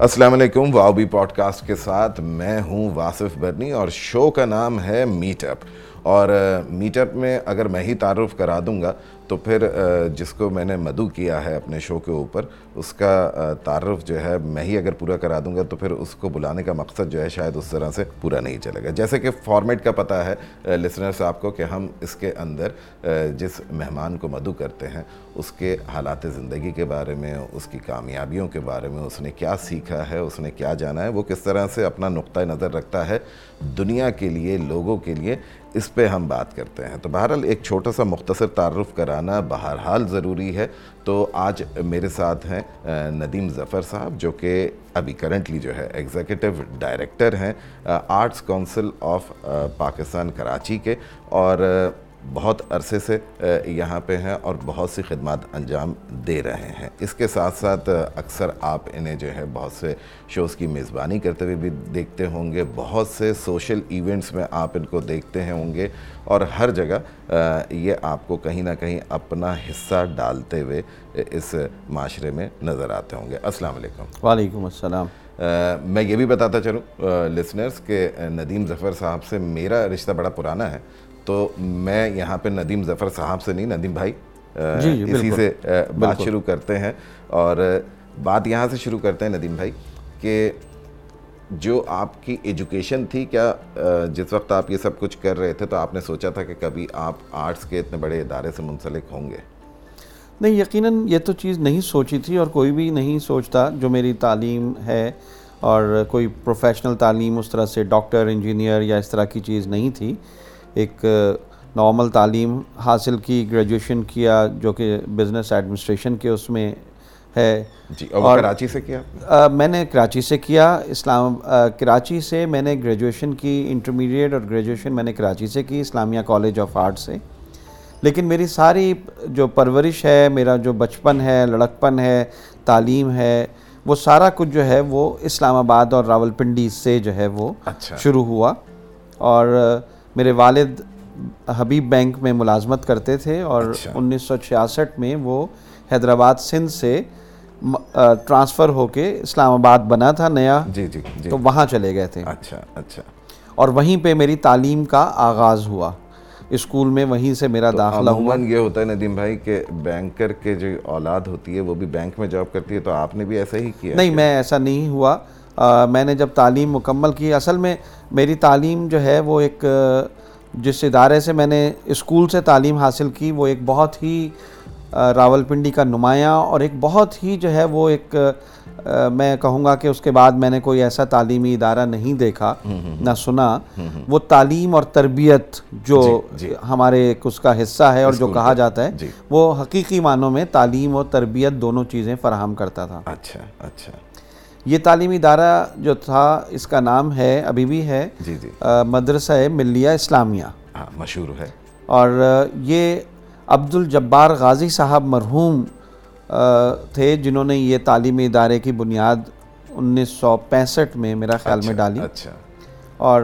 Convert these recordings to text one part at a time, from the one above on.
السلام علیکم واؤبی pod cost کے ساتھ میں ہوں واصف برنی اور شو کا نام ہے میٹ اپ۔ اور میٹ اپ میں اگر میں ہی تعارف کرا دوں گا، تو پھر جس کو میں نے مدعو کیا ہے اپنے شو کے اوپر، اس کا تعارف جو ہے میں ہی اگر پورا کرا دوں گا، تو پھر اس کو بلانے کا مقصد جو ہے شاید اس طرح سے پورا نہیں چلے گا۔ جیسے کہ فارمیٹ کا پتہ ہے لسنر صاحب کو کہ ہم اس کے اندر جس مہمان کو مدعو کرتے ہیں، اس کے حالات زندگی کے بارے میں، اس کی کامیابیوں کے بارے میں، اس نے کیا سیکھا ہے، اس نے کیا جانا ہے، وہ کس طرح سے اپنا نقطۂ نظر رکھتا ہے، دنیا کے لیے، لوگوں کے لیے اس پہ ہم بات کرتے ہیں۔ تو بہرحال ایک چھوٹا سا مختصر تعارف کرانا بہرحال ضروری ہے۔ تو آج میرے ساتھ ہیں ندیم ظفر صاحب، جو کہ ابھی کرنٹلی جو ہے ایگزیکٹو ڈائریکٹر ہیں arts council of Pakistan Karachi کے۔ اور بہت عرصے سے یہاں پہ ہیں اور بہت سی خدمات انجام دے رہے ہیں۔ اس کے ساتھ ساتھ اکثر آپ انہیں جو ہے بہت سے شوز کی میزبانی کرتے ہوئے بھی دیکھتے ہوں گے۔ بہت سے سوشل ایونٹس میں آپ ان کو دیکھتے ہیں ہوں گے۔ اور ہر جگہ یہ آپ کو کہیں نہ کہیں اپنا حصہ ڈالتے ہوئے اس معاشرے میں نظر آتے ہوں گے۔ السلام علیکم۔ وعلیکم السلام۔ میں یہ بھی بتاتا چلوں لسنرز کہ ندیم ظفر صاحب سے میرا رشتہ بڑا پرانا ہے۔ تو میں یہاں پہ ندیم ظفر صاحب سے نہیں ندیم بھائی جی، جی، اسی سے بات شروع کرتے ہیں۔ اور بات یہاں سے شروع کرتے ہیں ندیم بھائی کہ جو آپ کی ایجوکیشن تھی کیا جس وقت آپ یہ سب کچھ کر رہے تھے تو آپ نے سوچا تھا کہ کبھی آپ آرٹس کے اتنے بڑے ادارے سے منسلک ہوں گے؟ نہیں یقیناً یہ تو چیز نہیں سوچی تھی اور کوئی بھی نہیں سوچتا جو میری تعلیم ہے اور کوئی پروفیشنل تعلیم اس طرح سے ڈاکٹر انجینئر یا اس طرح کی چیز نہیں تھی۔ ایک نارمل تعلیم حاصل کی گریجویشن کیا جو کہ بزنس ایڈمنسٹریشن کے اس میں ہے۔ جی اور کراچی سے کیا؟ میں نے کراچی سے کیا اسلام کراچی سے میں نے گریجویشن کی انٹرمیڈیٹ اور گریجویشن میں نے کراچی سے کی اسلامیہ کالج آف آرٹ سے۔ لیکن میری ساری جو پرورش ہے میرا جو بچپن ہے لڑکپن ہے تعلیم ہے وہ سارا کچھ جو ہے وہ اسلام آباد اور راول پنڈی سے جو ہے وہ اچھا۔ شروع ہوا۔ اور میرے والد حبیب بینک میں ملازمت کرتے تھے اور اچھا۔ انیس سو چھیاسٹھ میں وہ حیدرآباد سندھ سے ٹرانسفر ہو کے اسلام آباد بنا تھا نیا۔ جی جی, جی۔ تو وہاں چلے گئے تھے۔ اچھا اچھا۔ اور وہیں پہ میری تعلیم کا آغاز ہوا۔ اسکول میں وہیں سے میرا داخلہ ہوا۔ یہ ہوتا ہے ندیم بھائی کہ بینکر کے جو اولاد ہوتی ہے وہ بھی بینک میں جاب کرتی ہے تو آپ نے بھی ایسا ہی کیا؟ نہیں میں ایسا نہیں ہوا۔ میں نے جب تعلیم مکمل کی اصل میں میری تعلیم جو ہے وہ ایک جس ادارے سے میں نے اسکول سے تعلیم حاصل کی وہ ایک بہت ہی راول پنڈی کا نمایاں اور ایک بہت ہی جو ہے وہ ایک میں کہوں گا کہ اس کے بعد میں نے کوئی ایسا تعلیمی ادارہ نہیں دیکھا نہ سنا۔ وہ تعلیم اور تربیت جو جی، جی۔ ہمارے ایک اس کا حصہ ہے اور جو کہا جاتا ہے جی۔ وہ حقیقی معنوں میں تعلیم اور تربیت دونوں چیزیں فراہم کرتا تھا۔ اچھا اچھا۔ یہ تعلیمی ادارہ جو تھا اس کا نام ہے ابھی بھی ہے جی جی۔ مدرسہ ملیہ اسلامیہ۔ ہاں، مشہور ہے۔ اور یہ عبد الجبار غازی صاحب مرحوم تھے جنہوں نے یہ تعلیمی ادارے کی بنیاد انیس سو پینسٹھ میں میرا خیال میں اچھا، ڈالی۔ اچھا۔ اور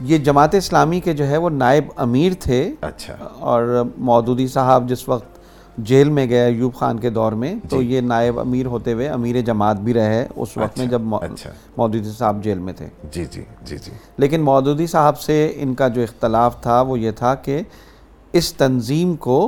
یہ جماعت اسلامی کے جو ہے وہ نائب امیر تھے۔ اچھا۔ اور مودودی صاحب جس وقت جیل میں گیا ایوب خان کے دور میں تو جی۔ یہ نائب امیر ہوتے ہوئے امیر جماعت بھی رہے اس وقت میں اچھا، جب اچھا۔ مودودی صاحب جیل میں تھے جی جی جی جی لیکن مودودی صاحب سے ان کا جو اختلاف تھا وہ یہ تھا کہ اس تنظیم کو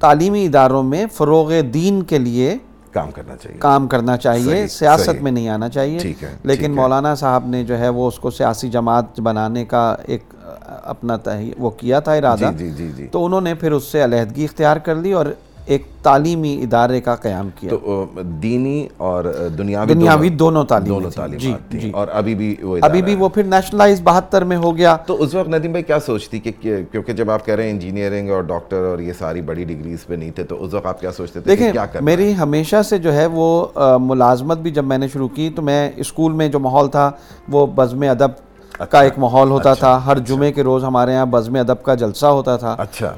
تعلیمی اداروں میں فروغ دین کے لیے کام کرنا چاہیے۔ کام کرنا چاہیے سیاست میں نہیں آنا چاہیے۔ لیکن مولانا صاحب نے جو ہے وہ اس کو سیاسی جماعت بنانے کا ایک اپنا وہ کیا تھا ارادہ۔ جی، جی، جی، تو انہوں نے پھر اس سے علیحدگی اختیار کر لی اور ایک تعلیمی ادارے کا قیام کیا۔ تو دینی اور دنیاوی دنیاوی دونوں تعلیم دونوں تعلیم جی جی۔ اور ابھی بھی وہ ابھی بھی وہ پھر نیشنلائز بہتر میں ہو گیا۔ تو اس وقت ندیم بھائی کیا سوچتی کہ کیونکہ جب آپ کہہ رہے ہیں انجینئرنگ اور ڈاکٹر اور یہ ساری بڑی ڈگریز پہ نہیں تھے تو اس وقت آپ کیا سوچتے تھے دیکھیں میری ہمیشہ سے جو ہے وہ ملازمت بھی جب میں نے شروع کی تو میں اسکول میں جو ماحول تھا وہ بزم ادب کا اچھا، ایک ماحول ہوتا اچھا، تھا۔ ہر جمعے کے روز ہمارے یہاں بزم ادب کا جلسہ ہوتا تھا۔ اچھا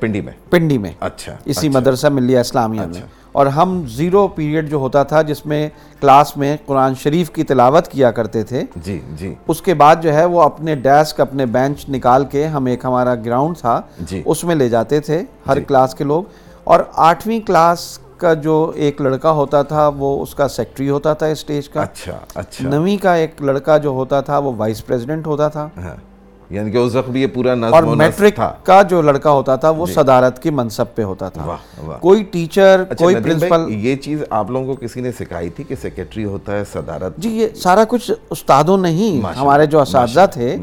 پنڈی میں۔ پنڈی میں۔ اچھا اسی اچھا۔ مدرسہ ملیہ اسلامیہ میں۔ اور ہم زیرو پیریڈ جو ہوتا تھا جس میں کلاس میں قرآن شریف کی تلاوت کیا کرتے تھے جی جی۔ اس کے بعد جو ہے وہ اپنے ڈیسک اپنے بینچ نکال کے ہم ایک ہمارا گراؤنڈ تھا جی۔ اس میں لے جاتے تھے ہر کلاس کے لوگ۔ اور آٹھویں کلاس کا جو ایک لڑکا ہوتا تھا وہ اس کا سیکٹری ہوتا تھا اسٹیج کا۔ اچھا اچھا۔ نویں کا ایک لڑکا جو ہوتا تھا وہ وائس پریزیڈنٹ ہوتا تھا۔ ہاں یعنی کہ اس وقت بھی یہ پورا اور نظم نسق میٹرک کا جو لڑکا ہوتا تھا وہ صدارت کی منصب پہ ہوتا تھا۔ کوئی ٹیچر اچھا کوئی پرنسپل۔ یہ چیز آپ لوگوں کو کسی نے سکھائی تھی کہ سیکرٹری ہوتا ہے صدارت؟ جی یہ سارا کچھ استادوں نے ہی ماشاء ہمارے جو اساتذہ تھے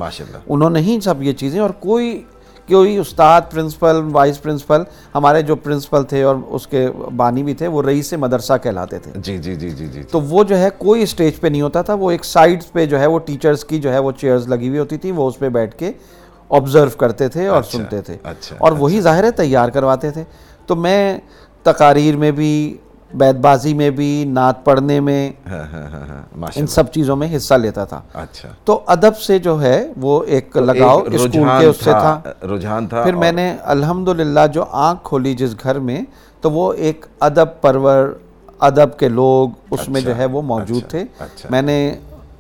انہوں نے ہی سب یہ چیزیں اور کوئی کوئی استاد پرنسپل وائس پرنسپل ہمارے جو پرنسپل تھے اور اس کے بانی بھی تھے وہ رئیس مدرسہ کہلاتے تھے۔ جی جی جی جی جی۔ تو وہ جو ہے کوئی اسٹیج پہ نہیں ہوتا تھا وہ ایک سائڈ پہ جو ہے وہ ٹیچرز کی جو ہے وہ چیئرز لگی ہوئی ہوتی تھی وہ اس پہ بیٹھ کے آبزرو کرتے تھے اور اچھا، سنتے تھے۔ اچھا، اور وہی ظاہر ہے تیار کرواتے تھے۔ تو میں تقاریر میں بھی بیت بازی میں بھی نعت پڑھنے میں ہاں ہاں ہاں ان سب چیزوں میں حصہ لیتا تھا۔ اچھا۔ تو ادب سے جو ہے وہ ایک لگاؤ اسکول کے اس سے تھا رجحان تھا پھر میں نے الحمدللہ جو آنکھ کھولی جس گھر میں تو وہ ایک ادب پرور ادب کے لوگ اس میں جو ہے وہ موجود تھے۔ اچھا۔ میں نے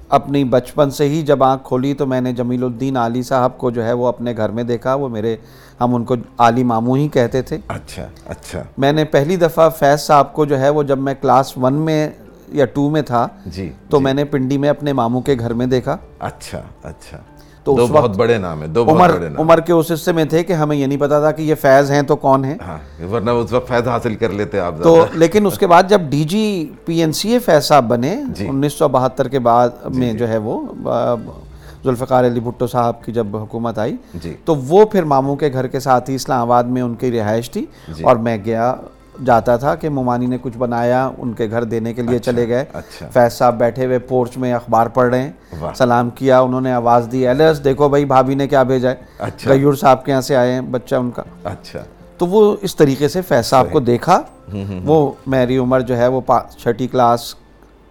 اپنی بچپن سے ہی جب آنکھ کھولی تو میں نے جمیل الدین علی صاحب کو جو ہے وہ اپنے گھر میں دیکھا وہ میرے ہم ان کو علی ماموں ہی کہتے تھے۔ اچھا اچھا۔ میں نے پہلی دفعہ فیض صاحب کو جو ہے وہ جب میں کلاس ون میں یا ٹو میں تھا جی تو میں نے پنڈی میں اپنے ماموں کے گھر میں دیکھا۔ اچھا اچھا۔ تو دو اس بہت بڑے نام ہیں دو بہت عمر بڑے نام عمر کے اس حصے میں تھے کہ ہمیں یہ نہیں پتا تھا کہ یہ فیض ہیں تو کون ہیں۔ ہاں ورنہ اس وقت فیض حاصل کر لیتے آپ تو لیکن اس کے بعد جب ڈی جی پی این سی اے فیض صاحب بنے جی۔ انیس سو بہتر کے بعد میں جو ہے وہ ذوالفقار علی بھٹو صاحب کی جب حکومت آئی جی۔ تو وہ پھر ماموں کے گھر کے ساتھ ہی اسلام آباد میں ان کی رہائش تھی جی۔ اور میں گیا جاتا تھا کہ ممانی نے کچھ بنایا ان کے گھر دینے کے لیے چلے گئے۔ اچھا۔ فیض صاحب بیٹھے ہوئے پورچ میں اخبار پڑھ رہے۔ ہیں۔ سلام کیا انہوں نے آواز دی ایلس دیکھو بھائی بھابھی نے کیا بھیجا ہے۔ اچھا۔ غیور صاحب کے یہاں سے آئے ہیں بچہ ان کا۔ اچھا۔ تو وہ اس طریقے سے فیض صاحب کو دیکھا۔ وہ میری عمر جو ہے وہ چھٹی کلاس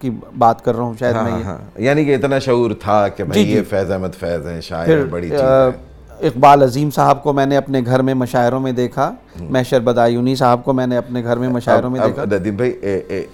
کی بات کر رہا ہوں شاید میں ہاں ہاں۔ یعنی کہ اتنا شعور تھا کہ بھائی جی، یہ جی۔ فیض احمد فیض ہیں ہیں بڑی چیز ہے۔ اقبال عظیم صاحب کو میں نے اپنے گھر میں مشاعروں میں دیکھا محشر بدایونی صاحب کو میں نے اپنے گھر میں مشاعروں میں دیکھا ندیم بھائی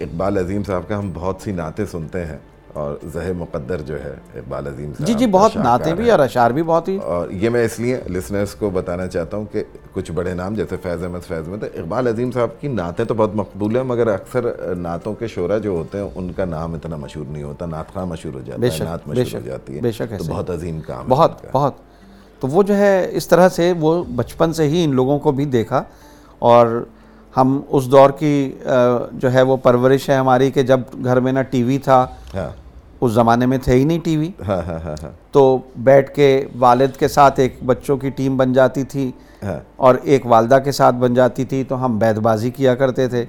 اقبال عظیم صاحب کا ہم بہت سی نعتیں سنتے ہیں اور زہ مقدر جو ہے اقبال عظیم صاحب جی جی بہت نعتیں۔ بھی اور اشعار بھی بہت ہی اور یہ میں اس لیے لسنرز کو بتانا چاہتا ہوں کہ کچھ بڑے نام جیسے فیض احمد فیض تو اقبال عظیم صاحب کی نعتیں تو بہت مقبول ہیں مگر اکثر نعتوں کے شعرا جو ہوتے ہیں ان کا نام اتنا مشہور نہیں ہوتا نعت خواہ مشہور ہو جاتا ہے نعت مشہور ہو جاتی ہے تو بہت عظیم کام بہت۔ بہت تو وہ جو ہے اس طرح سے وہ بچپن سے ہی ان لوگوں کو بھی دیکھا اور ہم اس دور کی جو ہے وہ پرورش ہے ہماری کہ جب گھر میں نہ ٹی وی تھا ہاں۔ اس زمانے میں تھے ہی نہیں ٹی وی۔ ہاں ہاں تو بیٹھ کے والد کے ساتھ ایک بچوں کی ٹیم بن جاتی تھی اور ایک والدہ کے ساتھ بن جاتی تھی تو ہم بیت بازی کیا کرتے تھے۔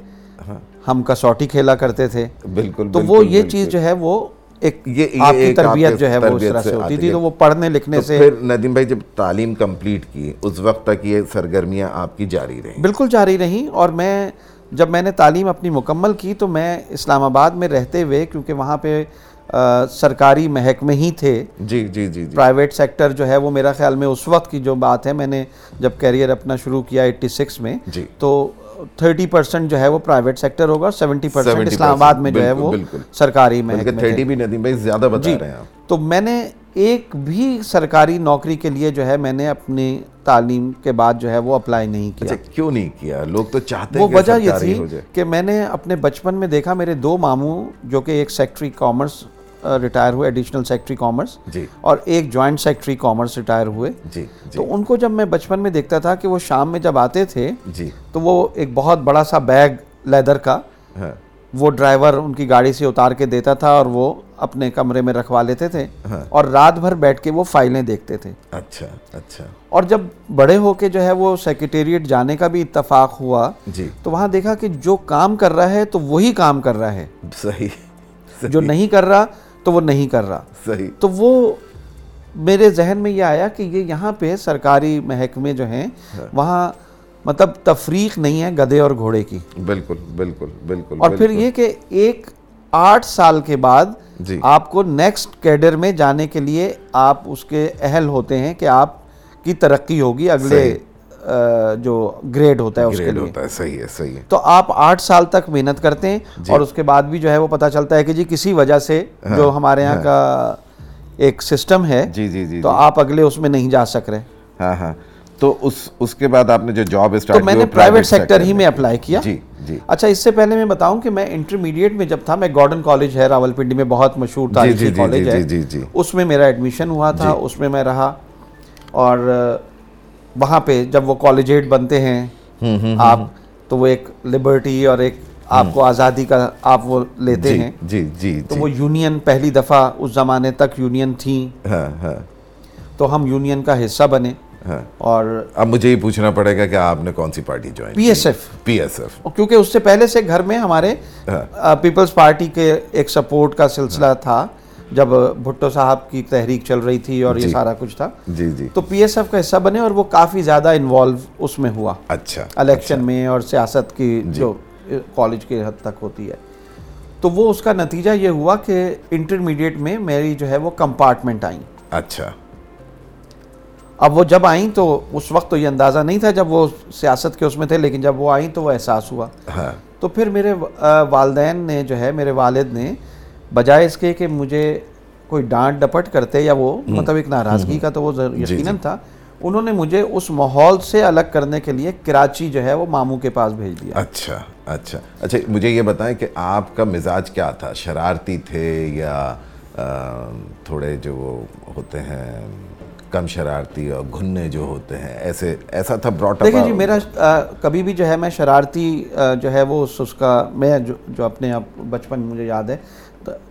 ہم کسوٹی کھیلا کرتے تھے۔ بالکل تو وہ یہ چیز جو ہے وہ ایک یہ- آپ کی تربیت جو ہے وہ اس طرح سے ہوتی تھی۔ تو وہ پڑھنے لکھنے سے پھر ندیم بھائی جب تعلیم کمپلیٹ کی اس وقت تک یہ سرگرمیاں آپ کی جاری رہیں۔ بالکل جاری رہیں اور میں جب میں نے تعلیم اپنی مکمل کی تو میں اسلام آباد میں رہتے ہوئے کیونکہ وہاں پہ سرکاری محکمے ہی تھے۔ جی جی جی جی۔ پرائیویٹ سیکٹر جو ہے وہ میرا خیال میں اس وقت کی جو بات ہے میں نے جب کیریئر اپنا شروع کیا ایٹی سکس میں جی۔ تو تھرٹی پرسینٹ جو ہے وہ پرائیویٹ سیکٹر ہوگا سیونٹی پرسینٹ 70% اسلام آباد میں جو ہے وہ۔ سرکاری محکمے تھرٹی بھی ندیم بھائی زیادہ بتا جی رہے ہیں تو میں نے ایک بھی سرکاری نوکری کے لیے جو ہے میں نے اپنی تعلیم کے بعد جو ہے وہ اپلائی نہیں کیا۔ اچھا کیوں نہیں کیا؟ لوگ تو چاہتے وہ ہیں کہ وجہ یہ تھی کہ میں نے اپنے بچپن میں دیکھا میرے دو ماموں جو کہ ایک سیکٹری کامرس ریٹائر ہوئے ایڈیشنل سیکٹری کامرس جی۔ اور ایک جوائنٹ سیکٹری کامرس ریٹائر ہوئے۔ جی جی۔ تو ان کو جب میں بچپن میں دیکھتا تھا کہ وہ شام میں جب آتے تھے جی۔ تو وہ ایک بہت بڑا سا بیگ لیدر کا ہاں۔ وہ ڈرائیور ان کی گاڑی سے اتار کے دیتا تھا اور وہ اپنے کمرے میں رکھوا لیتے تھے۔ ہاں۔ اور رات بھر بیٹھ کے وہ فائلیں دیکھتے تھے۔ اچھا اچھا۔ اور جب بڑے ہو کے جو ہے وہ سیکریٹریٹ جانے کا بھی اتفاق ہوا جی۔ تو وہاں دیکھا کہ جو کام کر رہا ہے تو وہی کام کر رہا ہے۔ صحیح۔ جو نہیں کر رہا تو وہ نہیں کر رہا۔ صحیح۔ تو وہ میرے ذہن میں یہ آیا کہ یہ یہاں پہ سرکاری محکمے جو ہیں وہاں مطلب تفریق نہیں ہے گدے اور گھوڑے کی۔ بالکل بالکل بالکل اور پھر یہ کہ ایک آٹھ سال کے بعد جی۔ آپ کو نیکسٹ کیڈر میں جانے کے لیے آپ اس کے اہل ہوتے ہیں کہ آپ کی ترقی ہوگی اگلے جو گریڈ ہوتا ہے اس کے لیے۔ ہوتا ہے صحیح ہے صحیح ہے۔ تو آپ آٹھ سال تک محنت کرتے ہیں جی۔ اور اس کے بعد بھی جو ہے وہ پتہ چلتا ہے کہ جی کسی وجہ سے جو ہمارے یہاں کا ایک سسٹم ہے جی جی جی تو آپ اگلے اس میں نہیں جا سک رہے۔ ہاں ہاں۔ تو اس اس کے بعد آپ نے جو جاب تو اسٹارٹ میں نے پرائیویٹ سیکٹر ہی میں اپلائی کیا۔ جی جی۔ اچھا اس سے پہلے میں بتاؤں کہ میں انٹرمیڈیٹ میں جب تھا میں گارڈن کالج ہے راول پنڈی میں بہت مشہور جی تاریخی جی کالج جی ہے۔ جی جی اس میں میرا ایڈمیشن ہوا تھا اس میں میں رہا۔ اور وہاں پہ جب وہ کالجیٹ بنتے ہیں آپ تو وہ ایک لبرٹی اور ایک آپ کو آزادی کا آپ وہ لیتے ہیں۔ جی جی تو وہ یونین پہلی دفعہ اس زمانے تک یونین تھیں۔ ہاں ہاں۔ تو ہم یونین کا حصہ بنے۔ ہاں۔ اور اب مجھے یہ پوچھنا پڑے گا کہ آپ نے کون سی party join P S F P S F کیونکہ اس سے پہلے سے گھر میں ہمارے پیپلز پارٹی کے ایک سپورٹ کا سلسلہ تھا۔ جب بھٹو صاحب کی تحریک چل رہی تھی اور یہ سارا کچھ تھا جی جی۔ تو پی ایس ایف کا حصہ بنے اور وہ کافی زیادہ انوالو اس میں ہوا۔ اچھا الیکشن میں اور سیاست کی جو کالج کی حد تک ہوتی ہے۔ تو وہ اس کا نتیجہ یہ ہوا کہ انٹرمیڈیٹ میں میری جو ہے وہ کمپارٹمنٹ آئیں۔ اچھا۔ اب وہ جب آئیں تو اس وقت تو یہ اندازہ نہیں تھا جب وہ سیاست کے اس میں تھے لیکن جب وہ آئیں تو وہ احساس ہوا۔ ہاں۔ تو پھر میرے والدین نے جو ہے میرے والد نے بجائے اس کے کہ مجھے کوئی ڈانٹ ڈپٹ کرتے یا وہ مطلب ایک ناراضگی کا تو وہ یقیناً تھا انہوں نے مجھے اس ماحول سے الگ کرنے کے لیے کراچی جو ہے وہ ماموں کے پاس بھیج دیا۔ اچھا اچھا۔ اچھا مجھے یہ بتائیں کہ آپ کا مزاج کیا تھا؟ شرارتی تھے یا تھوڑے جو وہ ہوتے ہیں کم شرارتی اور گھننے جو ہوتے ہیں ایسے ایسا تھا براٹ دیکھیں جی میرا کبھی بھی جو ہے میں شرارتی جو ہے وہ اس کا میں جو اپنے آپ بچپن مجھے یاد ہے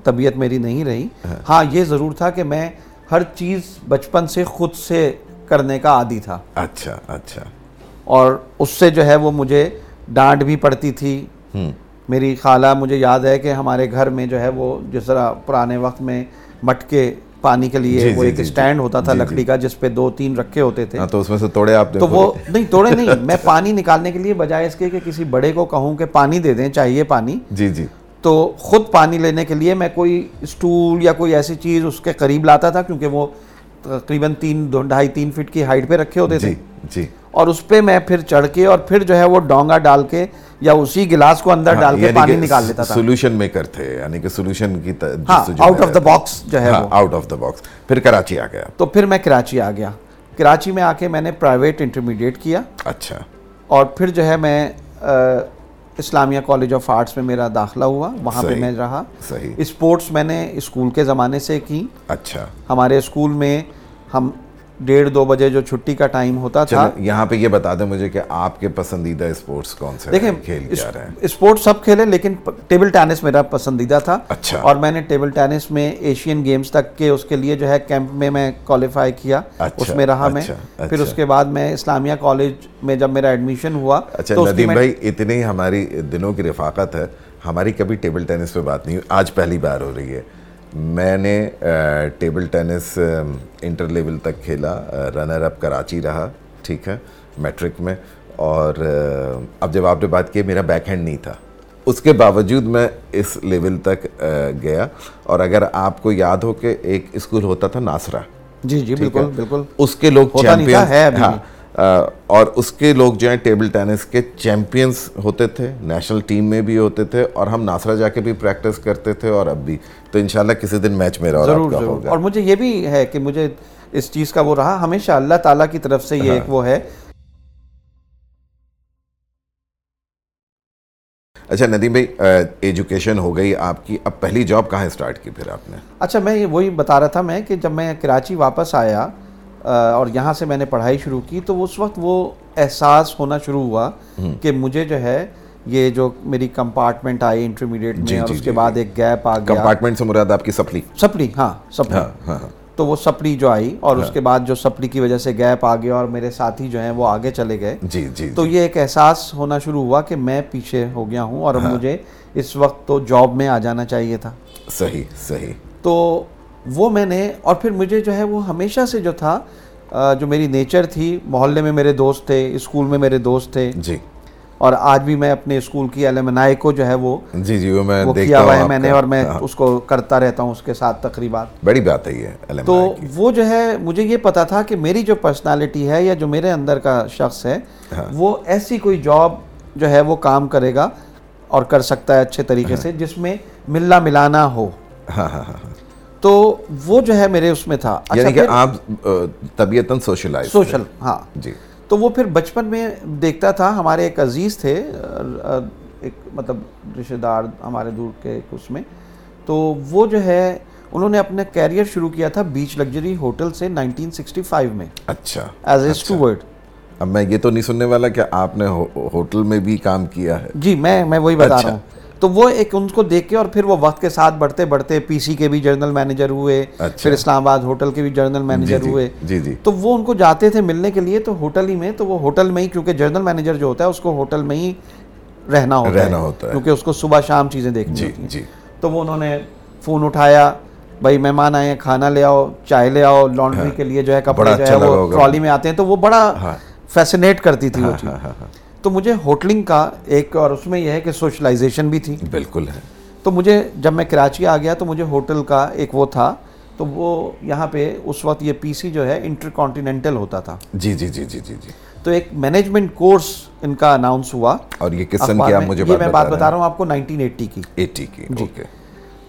طبیعت میری نہیں رہی۔ ہاں۔ یہ ضرور تھا کہ میں ہر چیز بچپن سے خود سے کرنے کا عادی تھا۔ اچھا اچھا۔ اور اس سے جو ہے وہ مجھے ڈانٹ بھی پڑتی تھی۔ میری خالہ مجھے یاد ہے کہ ہمارے گھر میں جو ہے وہ جس طرح پرانے وقت میں مٹکے پانی کے لیے وہ ایک سٹینڈ ہوتا تھا لکڑی کا جس پہ دو تین رکھے ہوتے تھے۔ تو اس میں سے توڑے آپ تو وہ نہیں توڑے نہیں۔ میں پانی نکالنے کے لیے بجائے اس کے کہ کسی بڑے کو کہوں کہ پانی دے دیں چاہیے پانی۔ جی جی۔ تو خود پانی لینے کے لیے میں کوئی اسٹول یا کوئی ایسی چیز اس کے قریب لاتا تھا کیونکہ وہ تقریباً تین ڈھائی تین فٹ کی ہائٹ پہ رکھے ہوتے تھے۔ جی اور اس پہ میں پھر چڑھ کے اور پھر جو ہے وہ ڈونگا ڈال کے یا اسی گلاس کو اندر ڈال کے پانی نکال لیتا تھا۔ سولوشن میکر تھے یعنی کہ سولوشن کی آؤٹ آف دا باکس جو ہے آؤٹ آف دا باکس پھر کراچی آ گیا۔ تو پھر میں کراچی آ گیا۔ کراچی میں آ کے میں نے پرائیویٹ انٹرمیڈیٹ کیا۔ اچھا۔ اور پھر جو ہے میں اسلامیہ کالج آف آرٹس میں میرا داخلہ ہوا وہاں پہ میں رہا۔ صحیح۔ اسپورٹس میں نے اسکول کے زمانے سے کی۔ اچھا۔ ہمارے اسکول میں ہم ڈیڑھ دو بجے جو چھٹی کا ٹائم ہوتا تھا۔ یہاں پہ یہ بتا دیں مجھے کہ آپ کے پسندیدہ اسپورٹس کون سے دیکھیں کھیل کیا رہے ہیں؟ اسپورٹ سب کھیلے لیکن ٹیبل ٹینس میرا پسندیدہ تھا۔ اچھا۔ اور میں نے ٹیبل ٹینس میں ایشین گیمز تک کے اس کے لیے جو ہے کیمپ میں میں کوالیفائی کیا۔ اس میں رہا میں۔ پھر اس کے بعد میں اسلامیہ کالج میں جب میرا ایڈمیشن ہوا اچھا ندیم بھائی اتنی ہماری دنوں کی رفاقت ہے۔ ہماری کبھی ٹیبل ٹینس پہ بات نہیں آج پہلی بار ہو رہی ہے۔ میں نے ٹیبل ٹینس انٹر لیول تک کھیلا رنر اپ کراچی رہا ٹھیک ہے میٹرک میں اور اب جب آپ نے بات کی میرا بیک ہینڈ نہیں تھا۔ اس کے باوجود میں اس لیول تک گیا اور اگر آپ کو یاد ہو کہ ایک اسکول ہوتا تھا ناسرا جی جی بالکل بالکل۔ اس کے لوگ چیمپئن ہاں اور اس کے لوگ جو ہیں ٹیبل ٹینس کے چیمپئنس ہوتے تھے نیشنل ٹیم میں بھی ہوتے تھے اور ہم ناسرا جا کے بھی پریکٹس کرتے تھے اور اب بھی۔ تو انشاءاللہ کسی دن میچ میرا اور ضرور ضرور۔ اور مجھے یہ بھی ہے کہ مجھے اس چیز کا وہ رہا ہمیشہ اللہ تعالیٰ کی طرف سے یہ ایک وہ ہے۔ اچھا ندیم بھائی ایجوکیشن ہو گئی آپ کی۔ اب پہلی جاب کہاں اسٹارٹ کی پھر آپ نے؟ اچھا میں وہی بتا رہا تھا میں کہ جب میں کراچی واپس آیا اور یہاں سے میں نے پڑھائی شروع کی تو اس وقت وہ احساس ہونا شروع ہوا کہ مجھے جو ہے یہ جو میری کمپارٹمنٹ آئی انٹرمیڈیٹ میں اور اس کے بعد ایک گیپ آ گیا۔ کمپارٹمنٹ سے مراد آپ کی سپلی۔ سپلی ہاں سپلی۔ تو وہ سپلی جو آئی اور اس کے بعد جو سپلی کی وجہ سے گیپ آ گیا اور میرے ساتھی جو ہیں وہ آگے چلے گئے۔ جی جی تو یہ ایک احساس ہونا شروع ہوا کہ میں پیچھے ہو گیا ہوں اور مجھے اس وقت تو جاب میں آ جانا چاہیے تھا۔ صحیح صحیح۔ تو وہ میں نے اور پھر مجھے جو ہے وہ ہمیشہ سے جو تھا جو میری نیچر تھی محلے میں میرے دوست تھے اسکول میں میرے دوست تھے۔ جی۔ اور آج بھی میں اپنے اسکول کی ایلمنائی کو جو ہے وہ جی جی وہ میں کیا ہوا ہے میں نے اور میں اس کو کرتا رہتا ہوں اس کے ساتھ تقریبات۔ بڑی بات ہے یہ تو وہ جو ہے مجھے یہ پتا تھا کہ میری جو پرسنالٹی ہے یا جو میرے اندر کا شخص ہے وہ ایسی کوئی جاب جو ہے وہ کام کرے گا اور کر سکتا ہے اچھے طریقے سے جس میں ملنا ملانا ہو۔ ہاں ہاں ہاں۔ تو وہ جو ہے میرے اس میں تھا۔ یعنی کہ آپ طبیعتاً سوشلائز سوشل ہاں۔ جی۔ تو وہ پھر بچپن میں دیکھتا تھا ہمارے ایک عزیز تھے ایک مطلب رشتہ دار ہمارے دور کے اس میں۔ تو وہ جو ہے انہوں نے اپنا کیریئر شروع کیا تھا بیچ لگژری ہوٹل سے نائنٹین سکسٹی فائیو میں۔ اچھا ایز اے اسٹوورڈ اب میں یہ تو نہیں سننے والا کہ آپ نے ہوٹل میں بھی کام کیا ہے۔ جی میں میں وہی بتا رہا ہوں۔ تو وہ ایک ان کو دیکھ کے اور پھر وہ وقت کے ساتھ بڑھتے بڑھتے پی سی کے بھی جنرل مینیجر ہوئے پھر اسلام آباد ہوٹل کے بھی جنرل مینیجر ہوئے۔ جی جی۔ تو وہ ان کو جاتے تھے ملنے کے لیے تو ہوٹل ہی میں تو وہ ہوٹل میں ہی کیونکہ جنرل مینیجر جو ہوتا ہے اس کو ہوٹل میں ہی رہنا ہوتا ہے کیونکہ اس کو صبح شام چیزیں دیکھنی ہوتی ہیں۔ تو وہ انہوں نے فون اٹھایا بھائی مہمان آئے ہیں کھانا لے آؤ چائے لے آؤ لانڈری کے لیے جو ہے کپڑے جو ہے وہ ٹرالی میں آتے ہیں تو وہ بڑا فیسنیٹ کرتی تھی وہ چیز تو مجھے ہوٹلنگ کا ایک اور اس میں یہ ہے کہ سوشلائزیشن بھی تھی۔ بالکل ہے۔ تو مجھے جب میں کراچی آ گیا تو مجھے ہوٹل کا ایک وہ تھا تو وہ یہاں پہ اس وقت یہ پی سی جو ہے انٹر کانٹیننٹل ہوتا تھا۔ جی جی جی جی جی جی۔ تو ایک مینجمنٹ کورس ان کا اناؤنس ہوا۔ اور یہ کس سن کی آپ مجھے یہ میں بات بتا رہا ہوں آپ کو نائنٹین ایٹی کی۔ ایٹی کی جی۔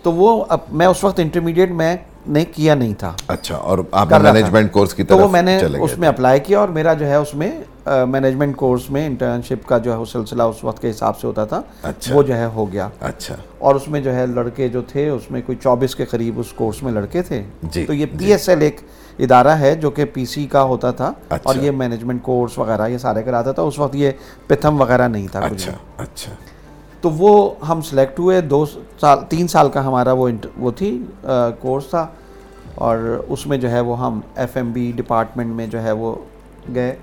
تو وہ اب میں اس وقت انٹرمیڈیٹ میں نے کیا نہیں تھا۔ اچھا اور آپ نے مینجمنٹ کورس کی طرف تو وہ میں نے اس میں اپلائی کیا اور میرا جو ہے اس میں مینجمنٹ کورس میں انٹرنشپ کا جو ہے سلسلہ اس وقت کے حساب سے ہوتا تھا اچھا۔ وہ جو ہے ہو گیا۔ اچھا۔ اور اس میں جو ہے لڑکے جو تھے اس میں کوئی چوبیس کے قریب اس کورس میں لڑکے تھے۔ جی، تو یہ پی ایس ایل ایک ادارہ ہے جو کہ پی سی کا ہوتا تھا اچھا۔ اور یہ مینجمنٹ کورس وغیرہ یہ سارے کراتا تھا۔ اس وقت یہ پتھم وغیرہ نہیں تھا اچھا اچھا۔ تو وہ ہم سلیکٹ ہوئے۔ دو سال تین سال کا ہمارا وہ وہ تھی کورس تھا۔ اور اس میں جو ہے وہ ہم ایف ایم بی ڈپارٹمنٹ میں جو ہے وہ گئے۔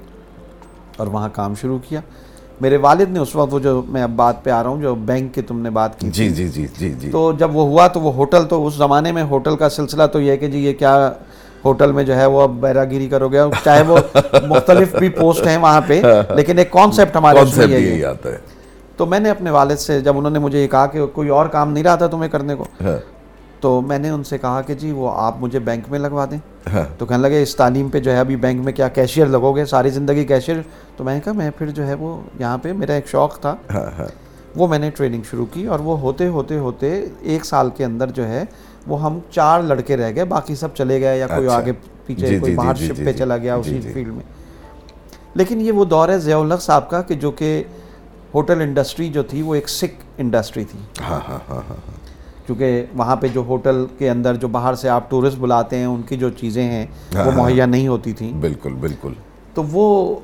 اور وہاں کام شروع کیا۔ میرے والد نے اس وقت وہ جو میں اب بات پہ آ رہا ہوں جو بینک کی تم نے بات کی جی جی جی جی جی۔ تو جب وہ ہوا تو وہ ہوٹل تو اس زمانے میں ہوٹل کا سلسلہ تو یہ کہ جی یہ کیا ہوٹل میں جو ہے وہ اب بیرا گیری کرو گیا چاہے وہ مختلف بھی پوسٹ ہیں وہاں پہ لیکن ایک کانسیپٹ ہمارے آتا ہے۔ تو میں نے اپنے والد سے جب انہوں نے مجھے یہ کہا کہ کوئی اور کام نہیں رہا تھا تمہیں کرنے کو ہاں۔ تو میں نے ان سے کہا کہ جی وہ آپ مجھے بینک میں لگوا دیں۔ ہاں۔ تو کہنے لگے اس تعلیم پہ جو ہے ابھی بینک میں کیا کیشیئر لگو گے؟ ساری زندگی کیشیئر تو میں نے کہا میں پھر جو ہے وہ یہاں پہ میرا ایک شوق تھا۔ ہاں، وہ میں نے ٹریننگ شروع کی اور وہ ہوتے ہوتے ہوتے ایک سال کے اندر جو ہے وہ ہم چار لڑکے رہ گئے باقی سب چلے گئے یا کوئی اچھا۔ آگے پیچھے جی، کوئی جی، باہر شپ جی، پہ چلا گیا اسی فیلڈ میں۔ لیکن یہ وہ دور ہے ضیاء الحق صاحب کا کہ جو کہ ہوٹل انڈسٹری جو تھی وہ ایک سکھ انڈسٹری تھی۔ ہاں ہاں ہاں ہاں۔ کیونکہ وہاں پہ جو ہوٹل کے اندر جو باہر سے آپ ٹورسٹ بلاتے ہیں ان کی جو چیزیں ہیں وہ مہیا نہیں ہوتی تھیں۔ بالکل بالکل۔ تو وہ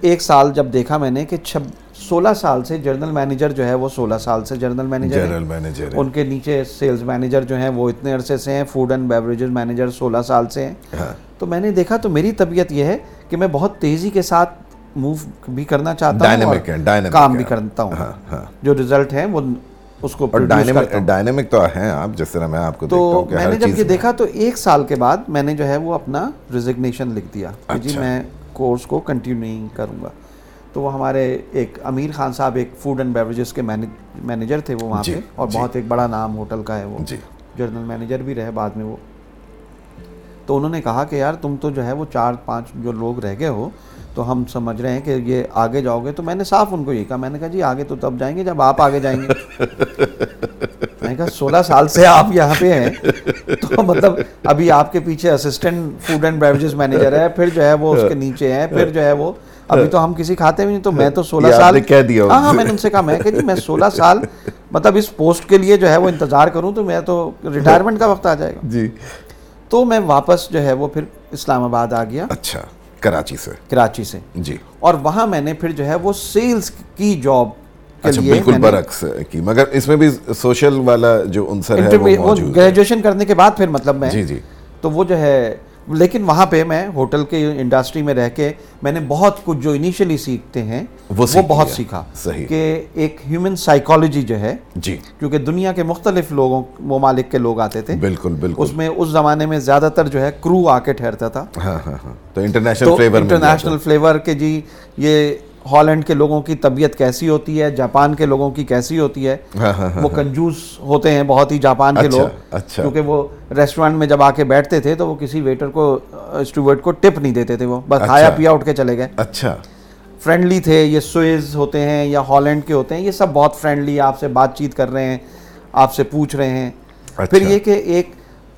ایک سال جب دیکھا میں نے کہ چھب سولہ سال سے جنرل مینیجر جو ہے وہ سولہ سال سے جنرل مینیجر جنرل مینیجر ان کے نیچے سیلز مینیجر جو ہیں وہ اتنے عرصے سے ہیں۔ فوڈ اینڈ بیوریجز مینیجر سولہ سال سے ہیں۔ تو میں نے دیکھا تو میری طبیعت یہ ہے کہ میں بہت تیزی کے ساتھ موو بھی کرنا چاہتا ہوں کام بھی کرتا ہوں۔ ہاں، ہاں۔ جو ریزلٹ ہیں وہ اس کو ڈائنامک تو ہیں آپ جس طرح میں آپ کو تو میں نے جب یہ دیکھا تو ایک سال کے بعد میں نے جو ہے وہ اپنا ریزگنیشن لکھ دیا کہ جی اچھا۔ میں کورس کو کنٹینیو نہیں کروں گا۔ تو وہ ہمارے ایک امیر خان صاحب ایک فوڈ اینڈ بیوریجز کے مینیجر تھے وہ وہاں جی، پہ اور جی۔ بہت ایک بڑا نام ہوٹل کا ہے وہ۔ جنرل مینیجر بھی رہے بعد میں وہ۔ تو انہوں نے کہا کہ یار تم تو جو ہے وہ چار پانچ جو لوگ رہ گئے ہو تو ہم سمجھ رہے ہیں کہ یہ آگے جاؤ گے تو میں نے صاف ان کو یہ کہا میں نے کہا جی آگے تو تب جائیں گے جب آپ آگے جائیں گے۔ میں نے کہا سولہ سال سے آپ یہاں پہ ہیں۔ تو مطلب ابھی آپ کے پیچھے assistant food and beverages manager ہے پھر جو ہے وہ اس کے نیچے ہیں پھر جو ہے وہ ابھی تو ہم کسی کھاتے بھی نہیں تو میں تو سولہ سال کہہ دیا ہاں ہاں میں نے ان سے کہا میں کہ جی میں سولہ سال مطلب اس پوسٹ کے لیے جو ہے وہ انتظار کروں تو میں تو ریٹائرمنٹ کا وقت آ جائے گا۔ جی۔ تو میں واپس جو ہے وہ پھر اسلام آباد آ گیا۔ اچھا۔ کراچی سے۔ کراچی سے۔ جی۔ اور وہاں میں نے پھر جو ہے وہ سیلز کی جاب اچھا بالکل برعکس کی۔ مگر اس میں بھی سوشل والا جو عنصر ہے وہ موجود گریجویشن کرنے کے بعد پھر مطلب میں جی جی۔ تو وہ جو ہے لیکن وہاں پہ میں ہوٹل کے انڈسٹری میں رہ کے میں نے بہت کچھ جو انیشلی سیکھتے ہیں وہ بہت سیکھا۔ کہ ایک ہیومن سائیکالوجی جو ہے جی۔ کیونکہ دنیا کے مختلف لوگوں ممالک کے لوگ آتے تھے۔ بالکل بالکل۔ اس میں اس زمانے میں زیادہ تر جو ہے کرو آ کے ٹھہرتا تھا۔ ہاں ہاں ہاں۔ تو انٹرنیشنل فلیور انٹرنیشنل فلیور کے جی یہ ہالینڈ کے لوگوں کی طبیعت کیسی ہوتی ہے جاپان کے لوگوں کی کیسی ہوتی ہے ہاں، ہاں، ہاں، وہ کنجوس ہوتے ہیں بہت ہی جاپان کے اچھا، لوگ اچھا۔ کیونکہ وہ ریسٹورینٹ میں جب آ کے بیٹھتے تھے تو وہ کسی ویٹر کو اسٹوورٹ کو ٹپ نہیں دیتے تھے وہ بس کھایا اچھا۔ پیا اٹھ کے چلے گئے اچھا فرینڈلی تھے یہ سوئز ہوتے ہیں یا ہالینڈ کے ہوتے ہیں یہ سب بہت فرینڈلی آپ سے بات چیت کر رہے ہیں آپ سے پوچھ رہے ہیں پھر۔ یہ کہ ایک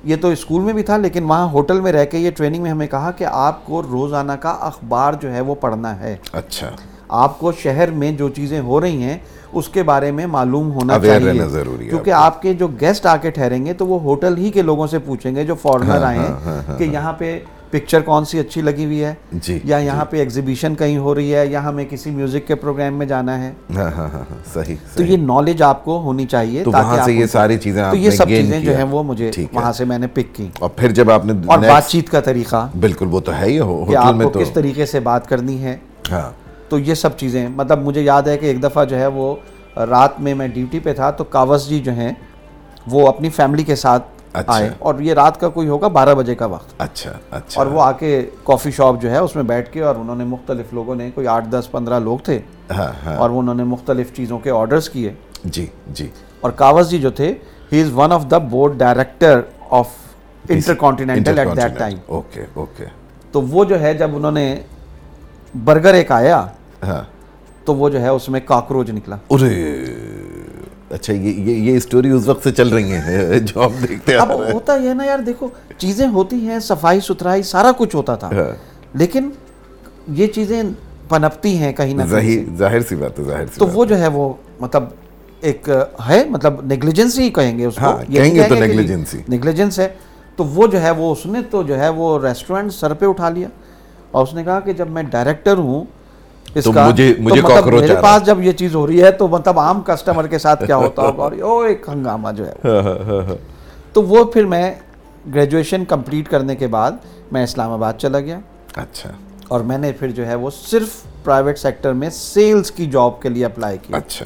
یہ تو اسکول میں بھی تھا لیکن وہاں ہوٹل میں رہ کے یہ ٹریننگ میں ہمیں کہا کہ آپ کو روزانہ کا اخبار جو ہے وہ پڑھنا ہے اچھا آپ کو شہر میں جو چیزیں ہو رہی ہیں اس کے بارے میں معلوم ہونا چاہیے۔ ضروری کیونکہ آپ کے جو گیسٹ آ کے ٹھہریں گے تو وہ ہوٹل ہی کے لوگوں سے پوچھیں گے جو فارنر آئے ہیں کہ یہاں پہ پکچر کون سی اچھی لگی ہوئی ہے؟ جی یا یہاں پہ ایگزیبیشن کہیں ہو رہی ہے یا ہمیں کسی میوزک کے پروگرام میں جانا ہے۔ ہاں ہاں ہاں ہاں، صحیح تو یہ نالج آپ کو ہونی چاہیے وہاں سے یہ ساری چیزیں تو یہ سب چیزیں جو۔ ہیں وہ مجھے وہاں سے میں نے پک کی۔ اور پھر جب آپ نے اور بات چیت کا طریقہ۔ بالکل وہ تو ہے ہی ہوٹل آپ میں تو کس طریقے سے بات کرنی ہے۔ ہاں۔ تو یہ سب چیزیں مطلب مجھے یاد ہے کہ ایک دفعہ جو ہے وہ رات میں میں ڈیوٹی پہ تھا تو کاوس جی جو ہیں وہ اپنی فیملی کے ساتھ اچھا۔ آئے اور یہ رات کا کوئی ہوگا بارہ بجے کا وقت۔ اچھا اچھا۔ اور وہ آ کے کافی شاپ جو ہے اس میں بیٹھ کے اور انہوں نے مختلف لوگوں نے کوئی آٹھ دس پندرہ لوگ تھے ہاں ہاں۔ اور وہ انہوں نے مختلف چیزوں کے آرڈرز کیے۔ جی جی۔ اور کاوس جی جو تھے he is one of the board director of Intercontinental at that time okay okay تو وہ جو ہے جب انہوں نے برگر ایک آیا تو وہ جو ہے اس میں کاکروچ نکلا۔ ارے اچھا یہ یہ یہ اسٹوری اس وقت سے چل رہی ہیں جو ہم دیکھتے اب ہیں ہوتا یہ نا یار دیکھو چیزیں ہوتی ہیں صفائی ستھرائی سارا کچھ ہوتا تھا۔ ہاں۔ لیکن یہ چیزیں پنپتی ہیں کہیں نہ کہیں ظاہر سی بات ہے ظاہر سی تو وہ جو ہے وہ مطب ایک ہے مطلب نیگلیجنس ہی کہیں گے اس کو۔ ہاں، کہیں گے تو negligence ہی۔ نیگلیجنس ہے۔ تو وہ جو ہے وہ اس نے تو جو ہے وہ ریسٹورنٹ سر پہ اٹھا لیا۔ اور اس نے کہا کہ جب میں ڈائریکٹر ہوں اس کا مجھے- مجھے مطلب میرے پاس جب یہ چیز ہو رہی ہے تو مطلب عام کسٹمر کے ساتھ کیا ہوتا ہوگا؟ اور او ایک ہنگامہ جو ہے۔ ہاں ہاں ہاں تو وہ پھر میں گریجویشن کمپلیٹ کرنے کے بعد میں اسلام آباد چلا گیا۔ اچھا۔ اور میں نے پھر جو ہے وہ صرف پرائیویٹ سیکٹر میں سیلز کی جاب کے لیے اپلائی کیا اچھا۔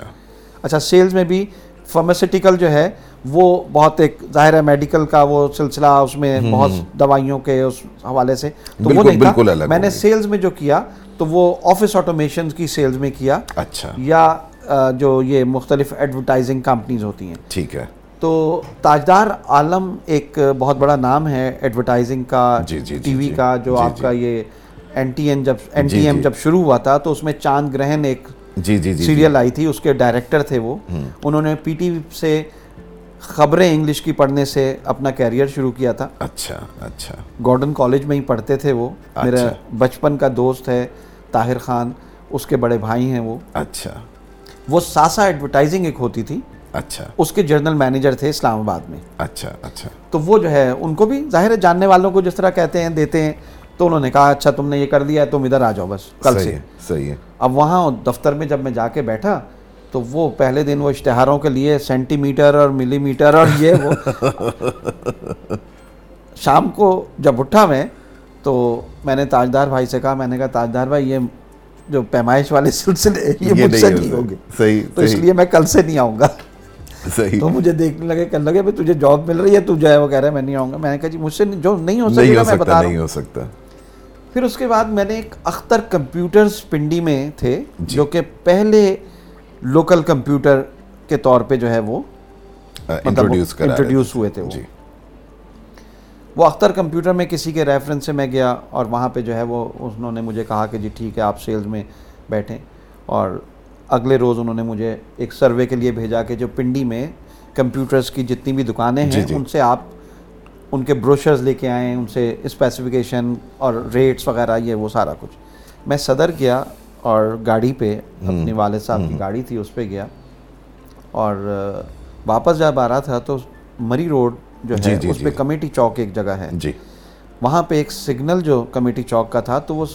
اچھا سیلز میں بھی فارماسیٹیکل جو ہے وہ بہت ایک ظاہر ہے میڈیکل کا وہ سلسلہ اس میں بہت دوائیوں کے اس حوالے سے۔ تو وہ نہیں تھا۔ میں نے۔ سیلز میں جو کیا تو وہ آفس آٹومیشن کی سیلز میں کیا اچھا۔ یا جو یہ مختلف ایڈورٹائزنگ کمپنیز ہوتی ہیں۔ ٹھیک ہے۔ تو تاجدار عالم ایک بہت بڑا نام ہے ایڈورٹائزنگ کا جی، جی، جی، ٹی وی۔ کا جو آپ۔ کا یہ این ٹی این جب این ٹی ایم۔ جب شروع ہوا تھا تو اس میں چاند گرہن ایک جی جی جی سیریل آئی تھی اس کے ڈائریکٹر تھے وہ۔ انہوں نے پی ٹی وی سے خبریں انگلش کی پڑھنے سے اپنا کیریئر شروع کیا تھا۔ اچھا اچھا۔ گارڈن کالج میں ہی پڑھتے تھے وہ۔ میرا اچھا۔ بچپن کا دوست ہے۔ طاہر خان اس کے بڑے بھائی ہیں وہ۔ اچھا۔ وہ ساسا ایڈورٹائزنگ ایک ہوتی تھی۔ اچھا۔ اس کے جرنل مینیجر تھے اسلام آباد میں۔ اچھا اچھا۔ تو وہ جو ہے ان کو بھی ظاہر ہے جاننے والوں کو جس طرح کہتے ہیں دیتے ہیں۔ تو انہوں نے کہا اچھا تم نے یہ کر دیا ہے تم ادھر آ جاؤ بس کل صحیح سے۔ ہے صحیح ہے۔ اب وہاں دفتر میں جب میں جا کے بیٹھا تو وہ پہلے دن وہ اشتہاروں کے لیے سینٹی میٹر اور ملی میٹر اور یہ وہ شام کو جب اٹھا میں تو میں نے تاجدار بھائی سے کہا میں نے کہا تاجدار بھائی یہ جو پیمائش والے سلسلے یہ مجھ سے نہیں ہو ہوگے صحیح تو اس لیے میں کل سے نہیں آؤں گا۔ صحیح۔ تو مجھے دیکھنے لگے کہنے لگے بھائی تجھے جاب مل رہی ہے تو جو ہے وہ کہہ رہا ہے میں نہیں آؤں گا۔ میں نے کہا جی مجھ سے جو نہیں ہو سکے میں سکتا بتا رہا نہیں ہوں۔ ہو سکتا۔ پھر اس کے بعد میں نے ایک اختر کمپیوٹرز پنڈی میں تھے جی۔ جو کہ پہلے لوکل کمپیوٹر کے طور پہ جو ہے وہ انٹروڈیوس۔ انٹروڈیوس ہوئے تھے وہ۔ جی۔ وہ اختر کمپیوٹر میں کسی کے ریفرنس سے میں گیا اور وہاں پہ جو ہے وہ انہوں نے مجھے کہا کہ جی ٹھیک ہے آپ سیلز میں بیٹھیں۔ اور اگلے روز انہوں نے مجھے ایک سروے کے لیے بھیجا کہ جو پنڈی میں کمپیوٹرز کی جتنی بھی دکانیں جی، ہیں جی۔ ان سے آپ ان کے بروشرز لے کے آئیں ان سے اسپیسیفیکیشن اور ریٹس وغیرہ یہ وہ سارا کچھ۔ میں صدر گیا اور گاڑی پہ اپنے والد صاحب کی گاڑی تھی اس پہ گیا۔ اور واپس جب آ رہا تھا تو مری روڈ جو جی، ہے جی، اس پہ جی۔ کمیٹی چوک ایک جگہ ہے۔ جی۔ وہاں پہ ایک سگنل جو کمیٹی چوک کا تھا تو وہ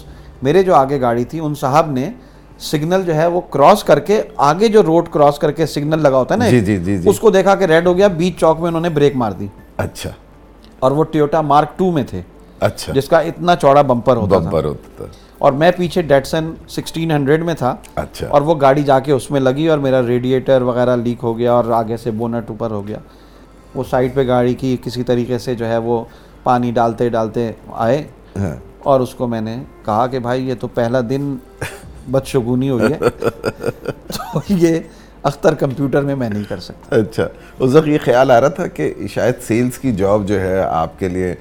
میرے جو آگے گاڑی تھی ان صاحب نے سگنل جو ہے وہ کراس کر کے آگے جو روڈ کراس کر کے سگنل لگا ہوتا ہے نا جی، جی، جی، جی۔ اس کو دیکھا کہ ریڈ ہو گیا بیچ چوک میں انہوں نے بریک مار دی۔ اچھا۔ اور وہ ٹیوٹا مارک ٹو میں تھے۔ اچھا۔ جس کا اتنا چوڑا بمپر ہوتا تھا۔ بمپر ہوتا تھا۔ اور میں پیچھے ڈیٹسن سکسٹین ہنڈریڈ میں تھا۔ اچھا۔ اور وہ گاڑی جا کے اس میں لگی اور میرا ریڈیٹر وغیرہ لیک ہو گیا اور آگے سے بونٹ اوپر ہو گیا۔ وہ سائڈ پہ گاڑی کی کسی طریقے سے جو ہے وہ پانی ڈالتے ڈالتے آئے ہاں۔ اور اس کو میں نے کہا کہ بھائی یہ تو پہلا دن بدشگونی ہوئی ہے۔ تو یہ اختر کمپیوٹر میں میں نہیں کر سکتا۔ اچھا۔ اس وقت یہ خیال آ رہا تھا کہ شاید سیلز کی جاب جو ہے آپ کے لیے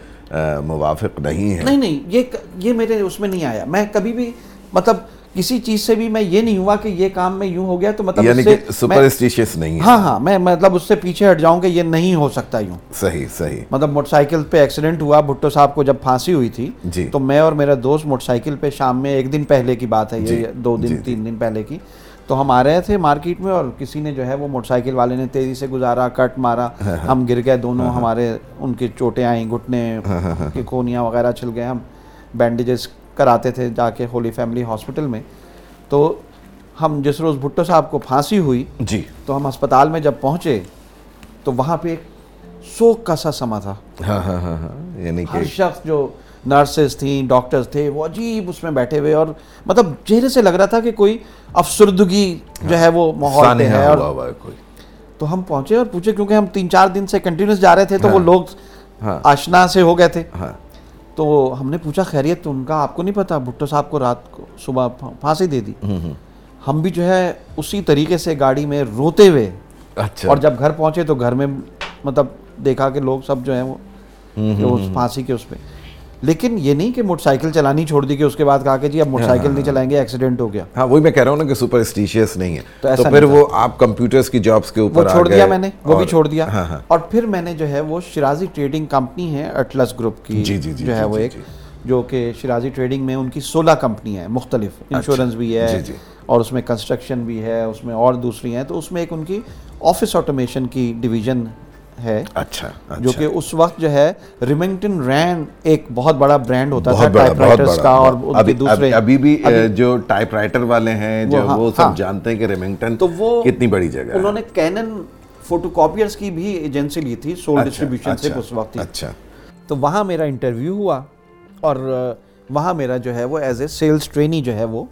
موافق نہیں ہے۔ نہیں نہیں یہ یہ میرے اس میں نہیں آیا۔ میں کبھی بھی مطلب کسی چیز سے بھی میں یہ نہیں ہوا کہ یہ کام میں یوں ہو گیا تو مطلب یعنی کہ سپرسٹیشیس نہیں ہے۔ ہاں ہاں میں مطلب اس سے پیچھے ہٹ جاؤں کہ یہ نہیں ہو سکتا یوں۔ صحیح صحیح۔ مطلب موٹر سائیکل پہ ایکسیڈنٹ ہوا بھٹو صاحب کو جب پھانسی ہوئی تھی جی۔ تو میں اور میرا دوست موٹر سائیکل پہ شام میں ایک دن پہلے کی بات ہے یہ دو جی، دن جی۔ تین دن پہلے کی۔ تو ہم آ رہے تھے مارکیٹ میں اور کسی نے جو ہے وہ موٹر سائیکل والے نے تیزی سے گزارا کٹ مارا۔ ہاں، ہم گر گئے دونوں ہمارے ان کی چوٹیں آئیں گھٹنے ہاں، کی کونیاں وغیرہ چھل گئے ہم بینڈیجز کراتے تھے جا کے ہولی فیملی ہاسپٹل میں تو ہم جس روز بھٹو صاحب کو پھانسی ہوئی جی۔ تو ہم اسپتال میں جب پہنچے تو وہاں پہ ایک سوک کا سا سما تھا۔ ہاں ہاں ہاں ہاں یعنی کہ ہر شخص جو نرسز تھیں ڈاکٹرز تھے وہ عجیب اس میں بیٹھے ہوئے اور مطلب چہرے سے لگ رہا تھا کہ کوئی افسردگی جو ہے وہ ماحول سانحہ ہے اور تو ہم پہنچے اور پوچھے کیونکہ ہم تین چار دن سے کنٹینیوس جا رہے تھے تو وہ لوگ ہاں۔ آشنا سے ہو گئے تھے۔ ہاں۔ تو ہم نے پوچھا خیریت تو ان کا؟ آپ کو نہیں پتا بھٹو صاحب کو رات کو صبح پھانسی دے دی۔ ہم بھی جو ہے اسی طریقے سے گاڑی میں روتے ہوئے اچھا۔ اور جب گھر پہنچے تو گھر میں مطلب دیکھا کہ لوگ سب جو ہیں وہ پھانسی کے اس پہ۔ لیکن یہ نہیں کہ موٹر سائیکل چلانی چھوڑ دی کہ اس کے بعد کہا کہ جی اب موٹر سائیکل نہیں چلائیں گے ایکسیڈنٹ ہو گیا۔ ہاں وہی میں کہہ رہا ہوں نا کہ سپرسٹیشیس نہیں ہے۔ تو ایسا پھر وہ آپ کمپیوٹرز کی جابس کے وہ اوپر آ چھوڑ دیا میں نے وہ بھی چھوڑ دیا۔ ہاں ہاں۔ اور پھر میں نے جو ہے وہ شرازی ٹریڈنگ کمپنی ہے اٹلس گروپ کی جی، جی، جی، جو ہے جی، وہ جی، ایک۔ جو کہ شرازی ٹریڈنگ میں ان کی سولہ کمپنی ہیں مختلف۔ انشورنس بھی ہے۔ اور اس میں کنسٹرکشن بھی ہے اس میں اور دوسری ہیں۔ تو اس میں ایک ان کی آفس آٹومیشن کی ڈویژن ہے۔ اچھا جو اچھا کہ اس وقت جو ہے ریمنگٹن رین ایک بہت بڑا برانڈ ہوتا تھا ٹائپ رائٹرز کا اور دوسرے۔ ابھی بھی جو ٹائپ رائٹر والے ہیں جو ہاں، وہ ہاں۔ سب جانتے ہیں کہ ریمنگٹن تو وہ کتنی بڑی جگہ ہے۔ انہوں نے کینن فوٹو کاپیئرس کی بھی ایجنسی لی تھی سول اچھا، ڈسٹریبیوشن سے اچھا، اس وقت اچھا۔ تو وہاں میرا انٹرویو ہوا اور وہاں میرا جو ہے وہ ایز اے سیلز ٹرینی جو ہے وہ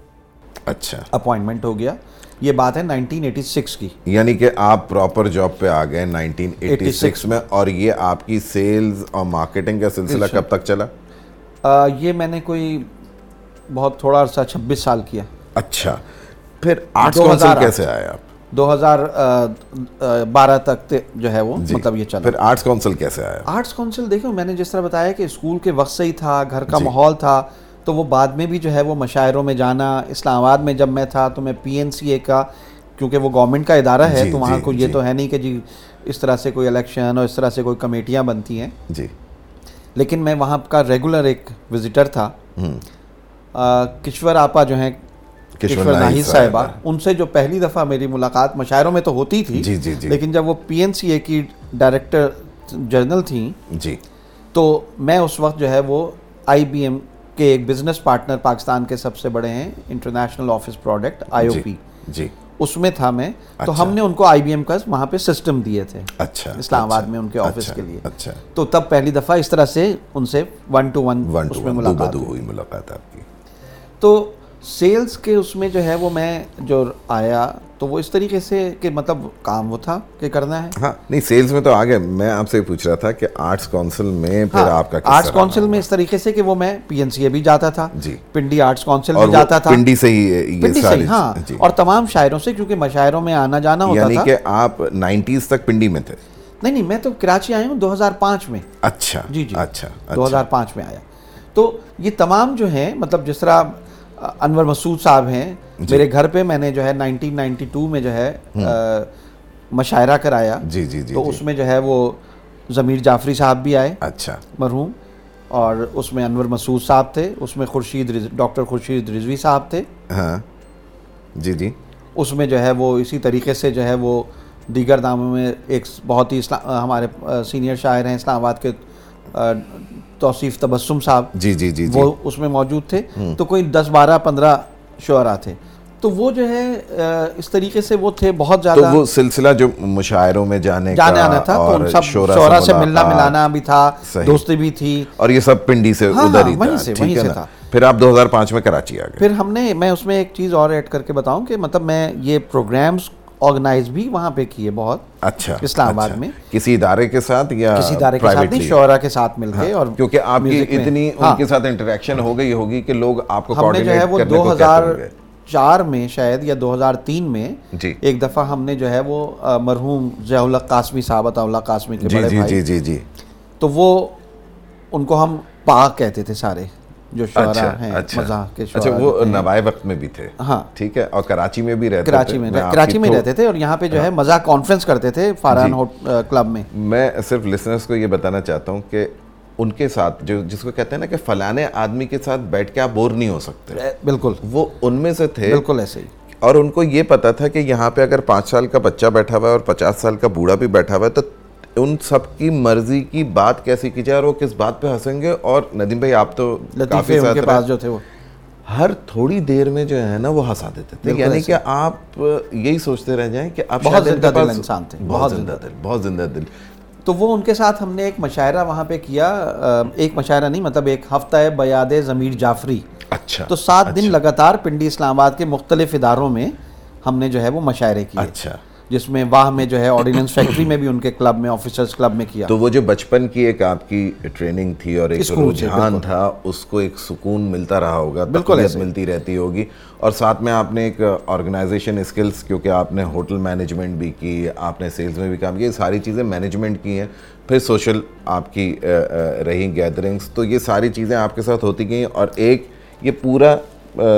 اچھا۔ اپوائنٹمنٹ ہو گیا۔ یہ بات ہے 1986 کی۔ یعنی کہ آپ پراپر جاب پہ آ گئے 1986 میں اور یہ آپ کی سیلز اور مارکیٹنگ کا سلسلہ کب تک چلا؟ یہ میں نے کوئی بہت تھوڑا عرصہ چھبیس سال کیا۔ اچھا۔ پھر آرٹس کونسل۔ کیسے آئے آپ؟ دو ہزار بارہ تک جو ہے وہ جی۔ مطلب یہ چلا۔ پھر آرٹس کونسل کیسے آیا؟ آرٹس کونسل دیکھو میں نے جس طرح بتایا کہ اسکول کے وقت سے ہی تھا گھر جی۔ کا ماحول تھا۔ تو وہ بعد میں بھی جو ہے وہ مشاعروں میں جانا اسلام آباد میں جب میں تھا تو میں پی این سی اے کا کیونکہ وہ گورنمنٹ کا ادارہ ہے جی، تو وہاں جی، کو یہ جی۔ تو ہے نہیں کہ جی اس طرح سے کوئی الیکشن اور اس طرح سے کوئی کمیٹیاں بنتی ہیں جی لیکن میں وہاں کا ریگولر ایک وزٹر تھا کشور آپا جو ہیں کشور صاحبہ۔ صاحبہ ان سے جو پہلی دفعہ میری ملاقات مشاعروں میں تو ہوتی تھی جی، جی، جی۔ لیکن جب وہ پی این سی اے کی ڈائریکٹر جنرل تھیں جی تو میں اس وقت جو ہے وہ آئی بی ایم کے ایک بزنس پارٹنر پاکستان کے سب سے بڑے ہیں international office product I O P G اس میں تھا میں۔ تو اچھا۔ ہم نے ان کو آئی بی ایم کا وہاں پہ سسٹم دیے تھے اچھا اسلام آباد اچھا، میں ان کے آفس اچھا، کے لیے۔ اچھا۔ تو تب پہلی دفعہ اس طرح سے ان سے ون ٹو ون ملاقات ہوئی ملاقات آپ کی۔ تو سیلز کے اس میں جو ہے وہ میں جو آیا تو وہ اس طریقے سے کہ مطلب کام وہ تھا کہ کرنا ہے؟ ہاں نہیں سیلز میں تو آ گئے میں آپ سے پوچھ رہا تھا کہ آرٹس کونسل میں پھر آپ کا آرٹس کونسل میں اس طریقے سے کہ وہ میں پی این سی اے بھی جاتا تھا جی۔ پنڈی آرٹس کونسل وہ جاتا تھا۔ پنڈی سے ہی پنڈی سے ہاں۔ جی۔ اور تمام شاعروں سے کیونکہ مشاعروں میں آنا جانا ہوتا یعنی تھا۔ کہ آپ نائنٹیز تک پنڈی میں تھے۔ نہیں نہیں میں تو کراچی آیا ہوں دو ہزار پانچ میں۔ اچھا جی جی۔ اچھا۔ دو ہزار پانچ میں آیا۔ تو یہ تمام جو ہیں مطلب جس طرح انور مسعود صاحب ہیں۔ جی۔ میرے گھر پہ میں نے جو ہے نائنٹین نائنٹی ٹو میں جو ہے مشاعرہ کرایا۔ جی جی جی تو جی۔ اس میں جو ہے وہ ضمیر جعفری صاحب بھی آئے۔ اچھا۔ مرحوم۔ اور اس میں انور مسعود صاحب تھے۔ اس میں خورشید. ڈاکٹر خورشید رضوی صاحب تھے۔ ہاں۔ جی جی۔ اس میں جو ہے وہ اسی طریقے سے جو ہے وہ دیگر ناموں میں ایک بہت ہی ہمارے سینئر شاعر ہیں اسلام آباد کے توصیف تبسم صاحب جی جی جی جی۔ وہ اس میں موجود تھے۔ تو کوئی دس بارہ پندرہ شعرا تھے۔ تو وہ جو ہے اس طریقے سے وہ تھے بہت تو زیادہ وہ سلسلہ جو مشاعروں میں جانے جانے آنا تھا تو اور ان سب شعرا شعرا سے ملنا ملانا بھی تھا۔ دوستی بھی تھی۔ اور یہ سب پنڈی سے ہاں، ادھر ہاں، ہی وہیں تھا سے، ٹھیک وہیں سے تھا۔ پھر آپ دو ہزار پانچ میں کراچی آ گئے۔ پھر ہم نے میں اس میں ایک چیز اور ایڈ کر کے بتاؤں کہ مطلب میں یہ پروگرامز آرگنائز بھی وہاں پہ کیے بہت اچھا اسلام آباد اچھا۔ میں۔ کسی ادارے کے ساتھ یا کسی ادارے کے ساتھ نہیں؟ شعرا کے ساتھ مل کے اور کیونکہ آپ کی اتنی ان ہاں، کے ساتھ انٹریکشن ہو گئی ہوگی کہ لوگ آپ کو ہم نے جو ہے وہ دو ہزار۔ چار میں شاید یا دو ہزار تین میں جی۔ ایک دفعہ ہم نے جو ہے وہ مرحوم ضیاء اللہ قاسمی صاحب عطا اللہ قاسمی کے جی بڑے جی بھائی۔ جی جی جی۔ تو وہ ان کو ہم پاک کہتے تھے سارے۔ جو شعرا ہیں مزاح کے اچھا وہ نوائے وقت میں بھی تھے۔ ہاں۔ ٹھیک ہے اور کراچی میں بھی رہتے کراچی میں کراچی میں رہتے تھے اور یہاں پہ جو ہے مزاح کانفرنس کرتے تھے فاران کلب میں۔ میں صرف لسنرز کو یہ بتانا چاہتا ہوں کہ ان کے ساتھ جو جس کو کہتے ہیں نا کہ فلانے آدمی کے ساتھ بیٹھ کے آپ بور نہیں ہو سکتے۔ بالکل۔ وہ ان میں سے تھے۔ بالکل ایسے ہی۔ اور ان کو یہ پتا تھا کہ یہاں پہ اگر پانچ سال کا بچہ بیٹھا ہوا ہے اور پچاس سال کا بوڑھا بھی بیٹھا ہوا ہے تو ان سب کی مرضی کی بات کیسی کی جائے اور وہ کس بات پہ ہنسیں گے؟ اور ندیم بھائی آپ تو کافی ان کے پاس جو تھے وہ۔ ہر تھوڑی دیر میں جو ہے نا وہ ہنسا دیتے تھے۔ یعنی کہ آپ یہی سوچتے رہ جائیں کہ آپ بہت زندہ دل انسان تھے۔ بہت زندہ دل بہت زندہ دل۔ تو وہ ان کے ساتھ ہم نے ایک مشاعرہ وہاں پہ کیا۔ ایک مشاعرہ نہیں مطلب ایک ہفتہ ہے بیاد ضمیر جعفری۔ اچھا تو سات دن اچھا۔ لگاتار پنڈی اسلام آباد کے مختلف اداروں میں ہم نے جو ہے وہ مشاعرے کیے۔ اچھا۔ جس میں واہ میں جو ہے آرڈیننس فیکٹری میں بھی ان کے کلب میں آفیسرز کلب میں کیا۔ تو وہ جو بچپن کی ایک آپ کی ٹریننگ تھی اور ایک رجحان تھا اس کو ایک سکون ملتا رہا ہوگا بالکل ملتی رہتی ہوگی۔ اور ساتھ میں آپ نے ایک آرگنائزیشن اسکلز کیونکہ آپ نے ہوٹل مینجمنٹ بھی کی آپ نے سیلز میں بھی کام کیا یہ ساری چیزیں مینجمنٹ کی ہیں۔ پھر سوشل آپ کی رہی گیدرنگس تو یہ ساری چیزیں آپ کے ساتھ ہوتی گئیں۔ اور ایک یہ پورا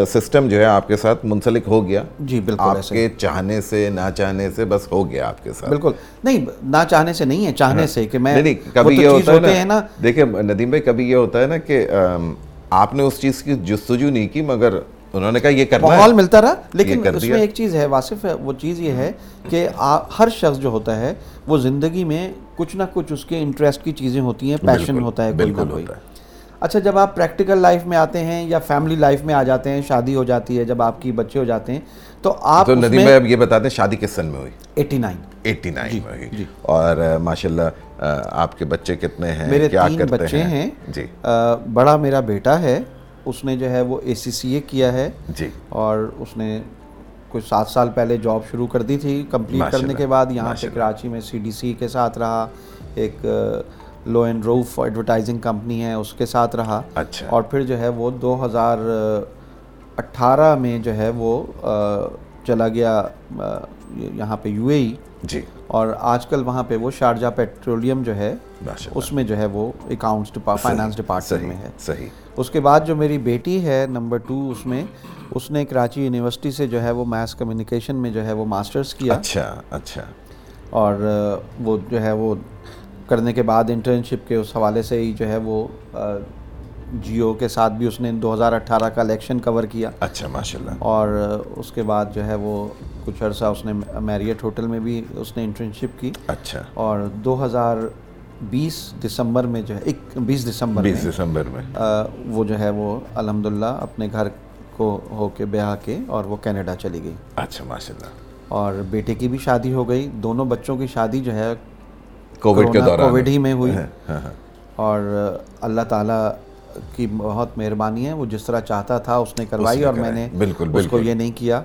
سسٹم جو ہے آپ کے ساتھ منسلک ہو گیا۔ جی بالکل آپ کے چاہنے سے نہ چاہنے سے بس ہو گیا آپ کے ساتھ۔ بالکل۔ نہیں نہ چاہنے سے نہیں ہے چاہنے سے کہ میں نہیں کبھی یہ ہوتا ہے نا دیکھیں ندیم بھائی کبھی یہ ہوتا ہے نا کہ آپ نے اس چیز کی جستجو نہیں کی مگر انہوں نے کہا یہ کرنا ماحول ملتا رہا لیکن اس میں ایک چیز ہے واصف ہے وہ چیز یہ ہے کہ ہر شخص جو ہوتا ہے وہ زندگی میں کچھ نہ کچھ اس کے انٹرسٹ کی چیزیں ہوتی ہیں پیشن ہوتا ہے کوئی نہ کوئی اچھا جب آپ پریکٹیکل لائف میں آتے ہیں یا فیملی لائف میں آ جاتے ہیں شادی ہو جاتی ہے جب آپ کی بچے ہو جاتے ہیں تو آپ تو ندیم بھائی اب یہ بتاتے ہیں شادی کس سن میں ہوئی؟ ایٹی نائن ایٹی نائن میں ہوئی۔ اور ماشاءاللہ آپ کے بچے کتنے ہیں؟ میرے تین بچے ہیں؟ جی۔ بڑا میرا بیٹا ہے اس نے جو ہے وہ اے سی سی اے کیا ہے۔ جی۔ اور اس نے کچھ سات سال پہلے جاب شروع کر دی تھی کمپلیٹ کرنے کے بعد یہاں پہ کراچی میں سی ڈی سی کے ساتھ رہا ایک Lowe and Rauf advertising company ہے اس کے ساتھ رہا۔ اچھا۔ اور پھر جو ہے وہ دو ہزار اٹھارہ میں جو ہے وہ چلا گیا یہاں پہ یو اے ای۔ جی۔ اور آج کل وہاں پہ وہ شارجہ پیٹرولیم جو ہے اس میں جو ہے وہ اکاؤنٹس فائنانس ڈپارٹمنٹ میں ہے۔ صحیح۔ اس کے بعد جو میری بیٹی ہے نمبر ٹو اس میں اس نے کراچی یونیورسٹی سے جو ہے وہ میس کمیونیکیشن میں جو ہے وہ ماسٹرز کیا۔ اچھا اچھا۔ اور وہ جو ہے وہ کرنے کے بعد انٹرنشپ کے اس حوالے سے ہی جو ہے وہ جیو کے ساتھ بھی اس نے دو ہزار اٹھارہ کا الیکشن کور کیا۔ اچھا ماشاء اللہ اور اس کے بعد جو ہے وہ کچھ عرصہ اس نے میریٹ ہوٹل میں بھی اس نے انٹرنشپ کی۔ اچھا۔ اور دو ہزار بیس دسمبر میں جو ہے ایک بیس دسمبر بیس دسمبر میں۔ وہ جو ہے وہ الحمد للہ اپنے گھر کو ہو کے بیاہ کے اور وہ کینیڈا چلی گئی۔ اچھا ماشاء اللہ اور بیٹے کی بھی شادی ہو گئی۔ دونوں بچوں کی شادی جو ہے کووڈ کے دوران. کووڈ ہی میں ہوئی. ہاں، ہاں، ہاں۔ اور اللہ تعالیٰ کی بہت مہربانی ہے وہ جس طرح چاہتا تھا اس نے کروائی اور میں نے اس کو یہ نہیں کیا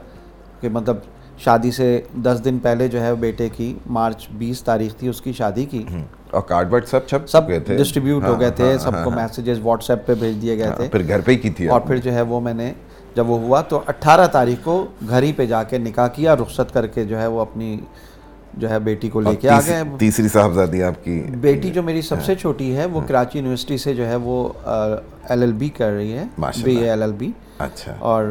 کہ مطلب شادی سے دس دن پہلے جو ہے بیٹے کی مارچ بیس تاریخ تھی اس کی شادی کی. اور کارڈ ورڈ سب چھپ سب ڈسٹریبیوٹ ہو گئے تھے سب کو میسیجز واٹس ایپ پہ بھیج دیے گئے تھے. پھر گھر پہ ہی کی تھی اور پھر جو ہے وہ میں نے جب وہ ہوا تو اٹھارہ تاریخ کو گھر ہی پہ جا کے نکاح کیا رخصت کر کے جو ہے وہ اپنی جو ہے بیٹی کو لے کے آ گئے تیسری صاحبزادی آپ کی بیٹی جو میری سب سے چھوٹی ہے وہ کراچی یونیورسٹی سے جو ہے وہ ایل ایل بی کر رہی ہے۔ B A L L B اچھا۔ اور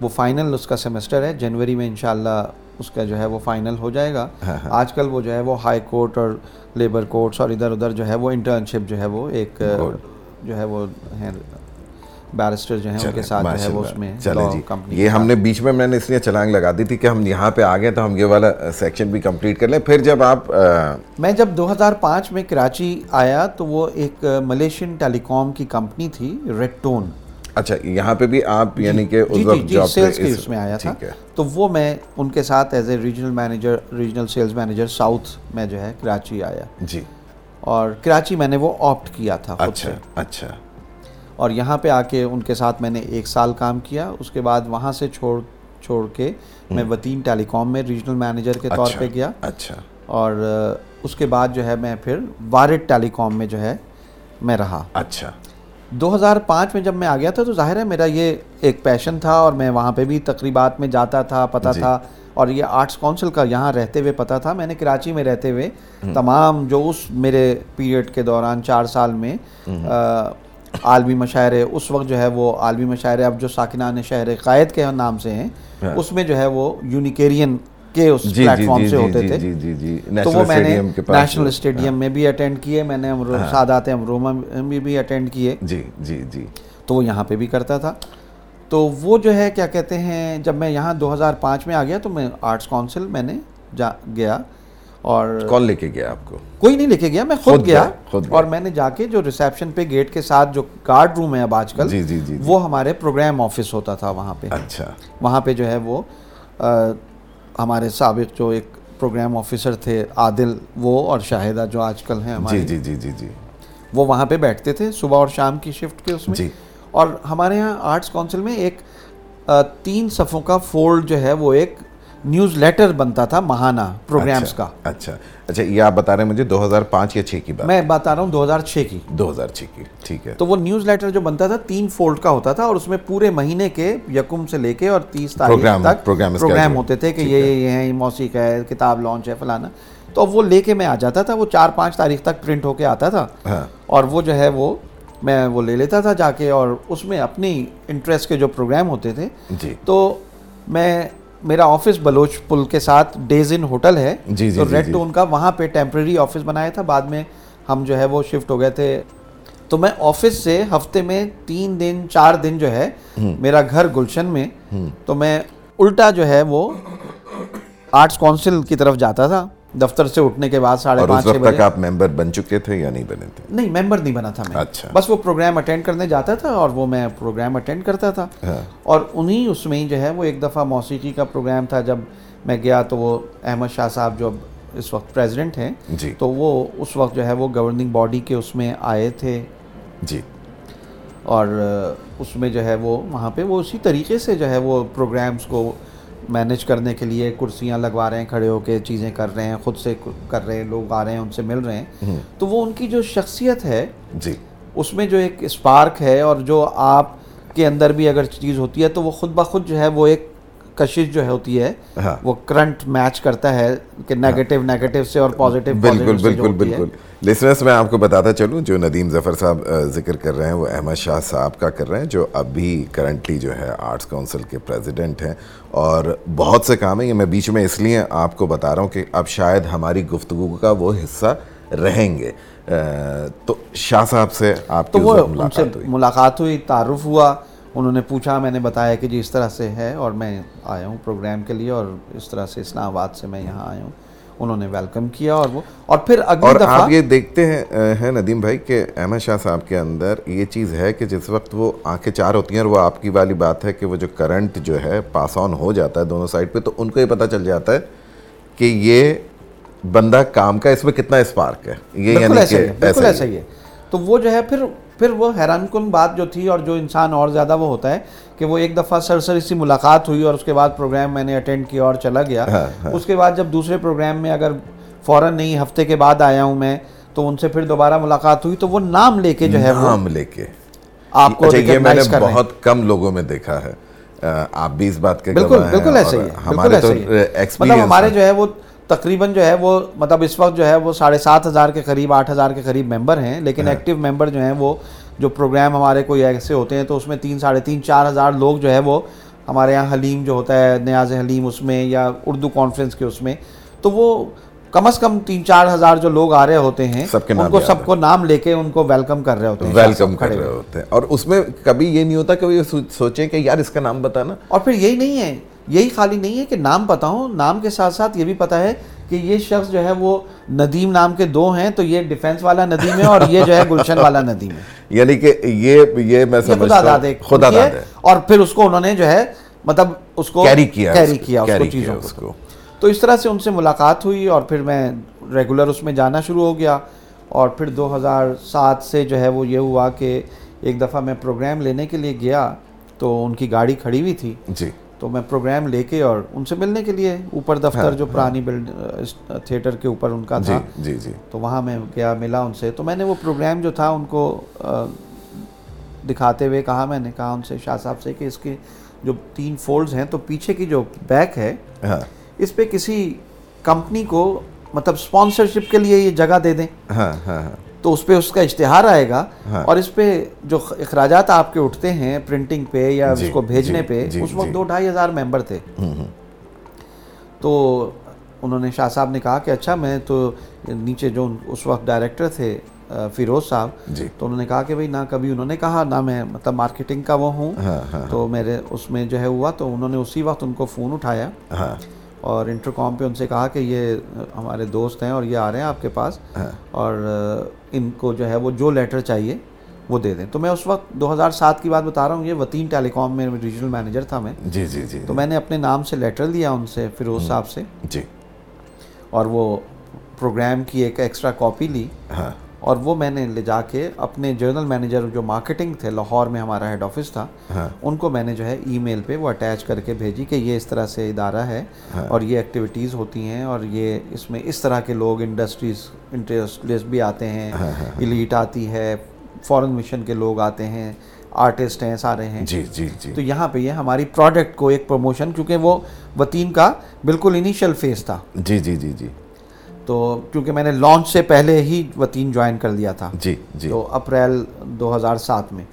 وہ فائنل اس کا سیمسٹر ہے۔ جنوری میں انشاءاللہ اس کا جو ہے وہ فائنل ہو جائے گا۔ آج کل وہ جو ہے وہ ہائی کورٹ اور لیبر کورٹس اور ادھر ادھر جو ہے وہ انٹرنشپ جو ہے وہ ایک جو ہے وہ بیرسٹر جو ہیں ان کے ساتھ جو ہے وہ اس میں جی۔ یہ ہم نے بیچ میں میں نے اس لیے چلانگ لگا دی تھی کہ ہم یہاں پہ آگئے تو ہم یہ والا سیکشن بھی کمپلیٹ کر لیں۔ پھر جب آپ میں جب دو ہزار پانچ میں کراچی آیا تو وہ ایک ملیشین ٹیلی کام کی کمپنی تھی ریڈ ٹون اچھا یہاں پہ بھی آپ جی، یعنی کہ اس وقت جاب سیلز کی اس میں آیا تھا۔ تو وہ میں ان کے ساتھ as a regional manager regional sales manager south میں جو ہے کراچی آیا۔ جی۔ اور کراچی میں نے وہ آپٹ کیا تھا اچھا اچھا۔ اور یہاں پہ آ کے ان کے ساتھ میں نے ایک سال کام کیا۔ اس کے بعد وہاں سے چھوڑ چھوڑ کے میں وطین ٹیلی کام میں ریجنل مینیجر کے طور اچھا، پہ گیا۔ اچھا۔ اور اس کے بعد جو ہے میں پھر وارڈ ٹیلی کام میں جو ہے میں رہا۔ اچھا۔ دو ہزار پانچ میں جب میں آ گیا تھا تو ظاہر ہے میرا یہ ایک پیشن تھا اور میں وہاں پہ بھی تقریبات میں جاتا تھا پتہ جی۔ تھا۔ اور یہ آرٹس کونسل کا یہاں رہتے ہوئے پتہ تھا۔ میں نے کراچی میں رہتے ہوئے تمام جو اس میرے پیریڈ کے دوران چار سال میں عالمی مشاعرے اس وقت جو ہے وہ عالمی مشاعرے اب جو ساکنان شہر قائد کے نام سے ہیں ہاں۔ اس میں جو ہے وہ یونیکیرین کے اس جی جی پلیٹ فارم جی سے جی ہوتے جی تھے۔ تو وہ میں نے نیشنل اسٹیڈیم میں بھی اٹینڈ کیے میں نے امرو- سادات امروما میں بھی اٹینڈ کیے۔ جی جی جی۔ تو وہ یہاں پہ بھی کرتا تھا۔ تو وہ جو ہے کیا کہتے ہیں جب میں یہاں دو ہزار پانچ میں آ گیا تو میں آرٹس کونسل میں نے جا گیا۔ اور کون لے کے گیا آپ کو؟ کوئی نہیں لے کے گیا میں خود گیا۔ اور میں نے جا کے جو ریسیپشن پہ گیٹ کے ساتھ جو گارڈ روم ہے اب آج کل جی جی جی وہ ہمارے پروگرام آفس ہوتا تھا وہاں پہ۔ اچھا۔ وہاں پہ جو ہے وہ ہمارے سابق جو ایک پروگرام آفیسر تھے عادل وہ اور شاہدہ جو آج کل ہیں ہمارے۔ جی جی جی جی وہ وہاں پہ بیٹھتے تھے صبح اور شام کی شفٹ کے اس میں۔ جی۔ اور ہمارے یہاں آرٹس کونسل میں ایک تین صفوں کا فولڈ جو ہے وہ ایک نیوز لیٹر بنتا تھا ماہانہ پروگرامز کا۔ اچھا اچھا یہ آپ بتا رہے ہیں مجھے دو ہزار پانچ یا چھ کی بات؟ میں بتا رہا ہوں دو ہزار چھ کی۔ دو ہزار چھ کی ٹھیک ہے۔ تو وہ نیوز لیٹر جو بنتا تھا تین فولڈ کا ہوتا تھا اور اس میں پورے مہینے کے یکم سے لے کے اور تیس تاریخ تک پروگرام ہوتے تھے کہ یہ یہ ہیں یہ موسیقی ہے کتاب لانچ ہے فلانا۔ تو وہ لے کے میں آ جاتا تھا وہ چار پانچ تاریخ تک پرنٹ ہو کے آتا تھا۔ ہاں۔ اور وہ جو ہے وہ میں وہ لے لیتا تھا جا کے اور اس میں اپنی انٹرسٹ کے جو پروگرام ہوتے تھے۔ جی۔ تو میں میرا آفس بلوچ پل کے ساتھ ڈیز ان ہوٹل ہے۔ جی، جی، جی، ریڈ جی۔ ٹون کا وہاں پہ ٹیمپرری آفس بنایا تھا۔ بعد میں ہم جو ہے وہ شفٹ ہو گئے تھے۔ تو میں آفس سے ہفتے میں تین دن چار دن جو ہے میرا گھر گلشن میں۔ تو میں الٹا جو ہے وہ آرٹس کونسل کی طرف جاتا تھا۔ دفتر سے اٹھنے کے بعد ساڑھے پانچ چھ بجے تک آپ ممبر بن چکے تھے یا نہیں بنے تھے؟ نہیں ممبر نہیں بنا تھا میں۔ اچھا۔ بس وہ پروگرام اٹینڈ کرنے جاتا تھا اور وہ میں پروگرام اٹینڈ کرتا تھا۔ ہاں۔ اور انہی اس میں ہی جو ہے وہ ایک دفعہ موسیقی کا پروگرام تھا۔ جب میں گیا تو وہ احمد شاہ صاحب جو اس وقت پریزیڈنٹ ہیں جی۔ تو وہ اس وقت جو ہے وہ گورننگ باڈی کے اس میں آئے تھے۔ جی۔ اور اس میں جو ہے وہ وہاں پہ وہ اسی طریقے سے جو ہے وہ پروگرامز کو مینیج کرنے کے لیے کرسیاں لگوا رہے ہیں کھڑے ہو کے چیزیں کر رہے ہیں خود سے کر رہے ہیں لوگ آ رہے ہیں ان سے مل رہے ہیں۔ تو وہ ان کی جو شخصیت ہے جی۔ اس میں جو ایک اسپارک ہے اور جو آپ کے اندر بھی اگر چیز ہوتی ہے تو وہ خود بخود جو ہے وہ ایک کشش جو ہے ہوتی ہے ہاں۔ وہ کرنٹ میچ کرتا ہے کہ نیگیٹو نیگیٹو سے اور پازیٹیو بالکل بالکل بالکل۔ لسنرس میں آپ کو بتاتا چلوں جو ندیم ظفر صاحب ذکر کر رہے ہیں وہ احمد شاہ صاحب کا کر رہے ہیں جو ابھی کرنٹلی جو ہے آرٹس کونسل کے پریزیڈنٹ ہیں۔ اور بہت سے کام ہیں یہ میں بیچ میں اس لیے آپ کو بتا رہا ہوں کہ اب شاید ہماری گفتگو کا وہ حصہ رہیں گے۔ تو شاہ صاحب سے آپ تو وہ ملاقات ہوئی۔ ملاقات ہوئی تعارف ہوا انہوں نے پوچھا میں نے بتایا کہ جی اس طرح سے ہے اور میں آیا ہوں پروگرام کے لیے اور اس طرح سے اسلام آباد سے میں یہاں آیا ہوں۔ انہوں نے ویلکم کیا اور وہ اور پھر اگلی اور دفعہ آپ یہ دیکھتے ہیں ندیم بھائی کہ احمد شاہ صاحب کے اندر یہ چیز ہے کہ جس وقت وہ آنکھیں چار ہوتی ہیں اور وہ آپ کی والی بات ہے کہ وہ جو کرنٹ جو ہے پاس آن ہو جاتا ہے دونوں سائڈ پہ تو ان کو یہ پتہ چل جاتا ہے کہ یہ بندہ کام کا اس میں کتنا اسپارک ہے۔ یہ یعنی کہ ایسا ہی ہے۔ تو وہ جو ہے پھر پھر وہ حیران کن بات جو تھی اور جو انسان اور زیادہ وہ ہوتا ہے کہ وہ ایک دفعہ سرسری سی ملاقات ہوئی اور اس کے بعد پروگرام میں نے اٹینڈ کیا اور چلا گیا۔ ہاں، اس کے بعد جب دوسرے پروگرام میں اگر فوراً نہیں ہفتے کے بعد آیا ہوں میں تو ان سے پھر دوبارہ ملاقات ہوئی تو وہ نام لے کے جو ہے وہ نام لے کے۔ آپ کو اچھا یہ میں نے بہت کم لوگوں میں دیکھا ہے۔ آپ بھی اس بات کے بالکل بالکل ایسا ہی ہمارے مطلب ہمارے جو ہے وہ تقریباً جو ہے وہ مطلب اس وقت جو ہے وہ ساڑھے سات ہزار کے قریب آٹھ ہزار کے قریب ممبر ہیں لیکن ایکٹیو ممبر جو ہیں وہ جو پروگرام ہمارے کوئی ایسے ہوتے ہیں تو اس میں تین ساڑھے تین چار ہزار لوگ جو ہے وہ ہمارے یہاں حلیم جو ہوتا ہے نیاز حلیم اس میں یا اردو کانفرنس کے اس میں۔ تو وہ کم از کم تین چار ہزار جو لوگ آ رہے ہوتے ہیں سب کے ان کو سب۔ کو نام لے کے ان کو ویلکم کر رہے ہوتے ہیں ویلکم کر رہے۔ ہوتے ہیں۔ اور اس میں کبھی یہ نہیں ہوتا کہ وہ سوچیں کہ یار اس کا نام بتانا۔ اور پھر یہی نہیں ہے۔ یہی خالی نہیں ہے کہ نام پتہ ہو نام کے ساتھ ساتھ یہ بھی پتہ ہے کہ یہ شخص جو ہے وہ ندیم نام کے دو ہیں تو یہ ڈیفنس والا ندیم ہے اور یہ جو ہے گلشن والا ندیم ہے۔ یعنی کہ یہ یہ میں سمجھتا ہوں خدا داد ہے۔ اور پھر اس کو انہوں نے جو ہے مطلب اس کو کیری کیا کیری کیا اس کو چیزوں کو۔ تو اس طرح سے ان سے ملاقات ہوئی اور پھر میں ریگولر اس میں جانا شروع ہو گیا۔ اور پھر دو ہزار سات سے جو ہے وہ یہ ہوا کہ ایک دفعہ میں پروگرام لینے کے لیے گیا تو ان کی گاڑی کھڑی ہوئی تھی۔ جی۔ تو میں پروگرام لے کے اور ان سے ملنے کے لیے اوپر دفتر جو پرانی بلڈ تھیٹر کے اوپر ان کا جی تھا۔ جی جی۔ تو وہاں میں گیا ملا ان سے۔ تو میں نے وہ پروگرام جو تھا ان کو دکھاتے ہوئے کہا میں نے کہا ان سے شاہ صاحب سے کہ اس کے جو تین فولڈز ہیں تو پیچھے کی جو بیک ہے ہاں۔ اس پہ کسی کمپنی کو مطلب سپانسرشپ کے لیے یہ جگہ دے دیں۔ ہاں ہاں ہاں۔ تو اس پہ اس کا اشتہار آئے گا ہاں۔ اور اس پہ جو اخراجات آپ کے اٹھتے ہیں پرنٹنگ پہ یا جی، اس کو بھیجنے جی، پہ جی، اس وقت جی۔ دو ڈھائی ہزار ممبر تھے۔ تو انہوں نے شاہ صاحب نے کہا کہ اچھا میں تو نیچے جو اس وقت ڈائریکٹر تھے فیروز صاحب جی۔ تو انہوں نے کہا کہ بھائی نہ کبھی انہوں نے کہا نہ میں مطلب مارکیٹنگ کا وہ ہوں۔ ہاں ہاں۔ تو میرے اس میں جو ہے ہوا تو انہوں نے اسی وقت ان کو فون اٹھایا۔ ہاں۔ اور انٹر کام پہ ان سے کہا کہ یہ ہمارے دوست ہیں اور یہ آ رہے ہیں آپ کے پاس ہاں۔ اور ان کو جو ہے وہ جو لیٹر چاہیے وہ دے دیں۔ تو میں اس وقت دو ہزار سات کی بات بتا رہا ہوں یہ وطین ٹیلی کام میں ریجنل مینیجر تھا میں۔ جی جی جی۔ تو میں نے اپنے نام سے لیٹر لیا ان سے فیروز صاحب سے۔ جی۔ اور وہ پروگرام کی ایک ایکسٹرا کاپی لی۔ ہاں۔ اور وہ میں نے لے جا کے اپنے جنرل مینیجر جو مارکیٹنگ تھے لاہور میں ہمارا ہیڈ آفس تھا ہاں۔ ان کو میں نے جو ہے ای میل پہ وہ اٹیچ کر کے بھیجی کہ یہ اس طرح سے ادارہ ہے اور یہ ایکٹیویٹیز ہوتی ہیں اور یہ اس میں اس طرح کے لوگ انڈسٹریز انٹرسٹلیس بھی آتے ہیں ایلیٹ آتی ہے فورن مشن کے لوگ آتے ہیں آرٹسٹ ہیں سارے ہیں۔ جی جی جی۔ تو یہاں پہ یہ ہماری پروڈکٹ کو ایک پروموشن کیونکہ وہ وطین کا بالکل انیشیل فیز تھا۔ جی جی جی جی۔ تو کیونکہ میں نے لانچ سے پہلے ہی وطین جوائن کر لیا تھا۔ جی جی۔ تو اپریل دو ہزار سات میں۔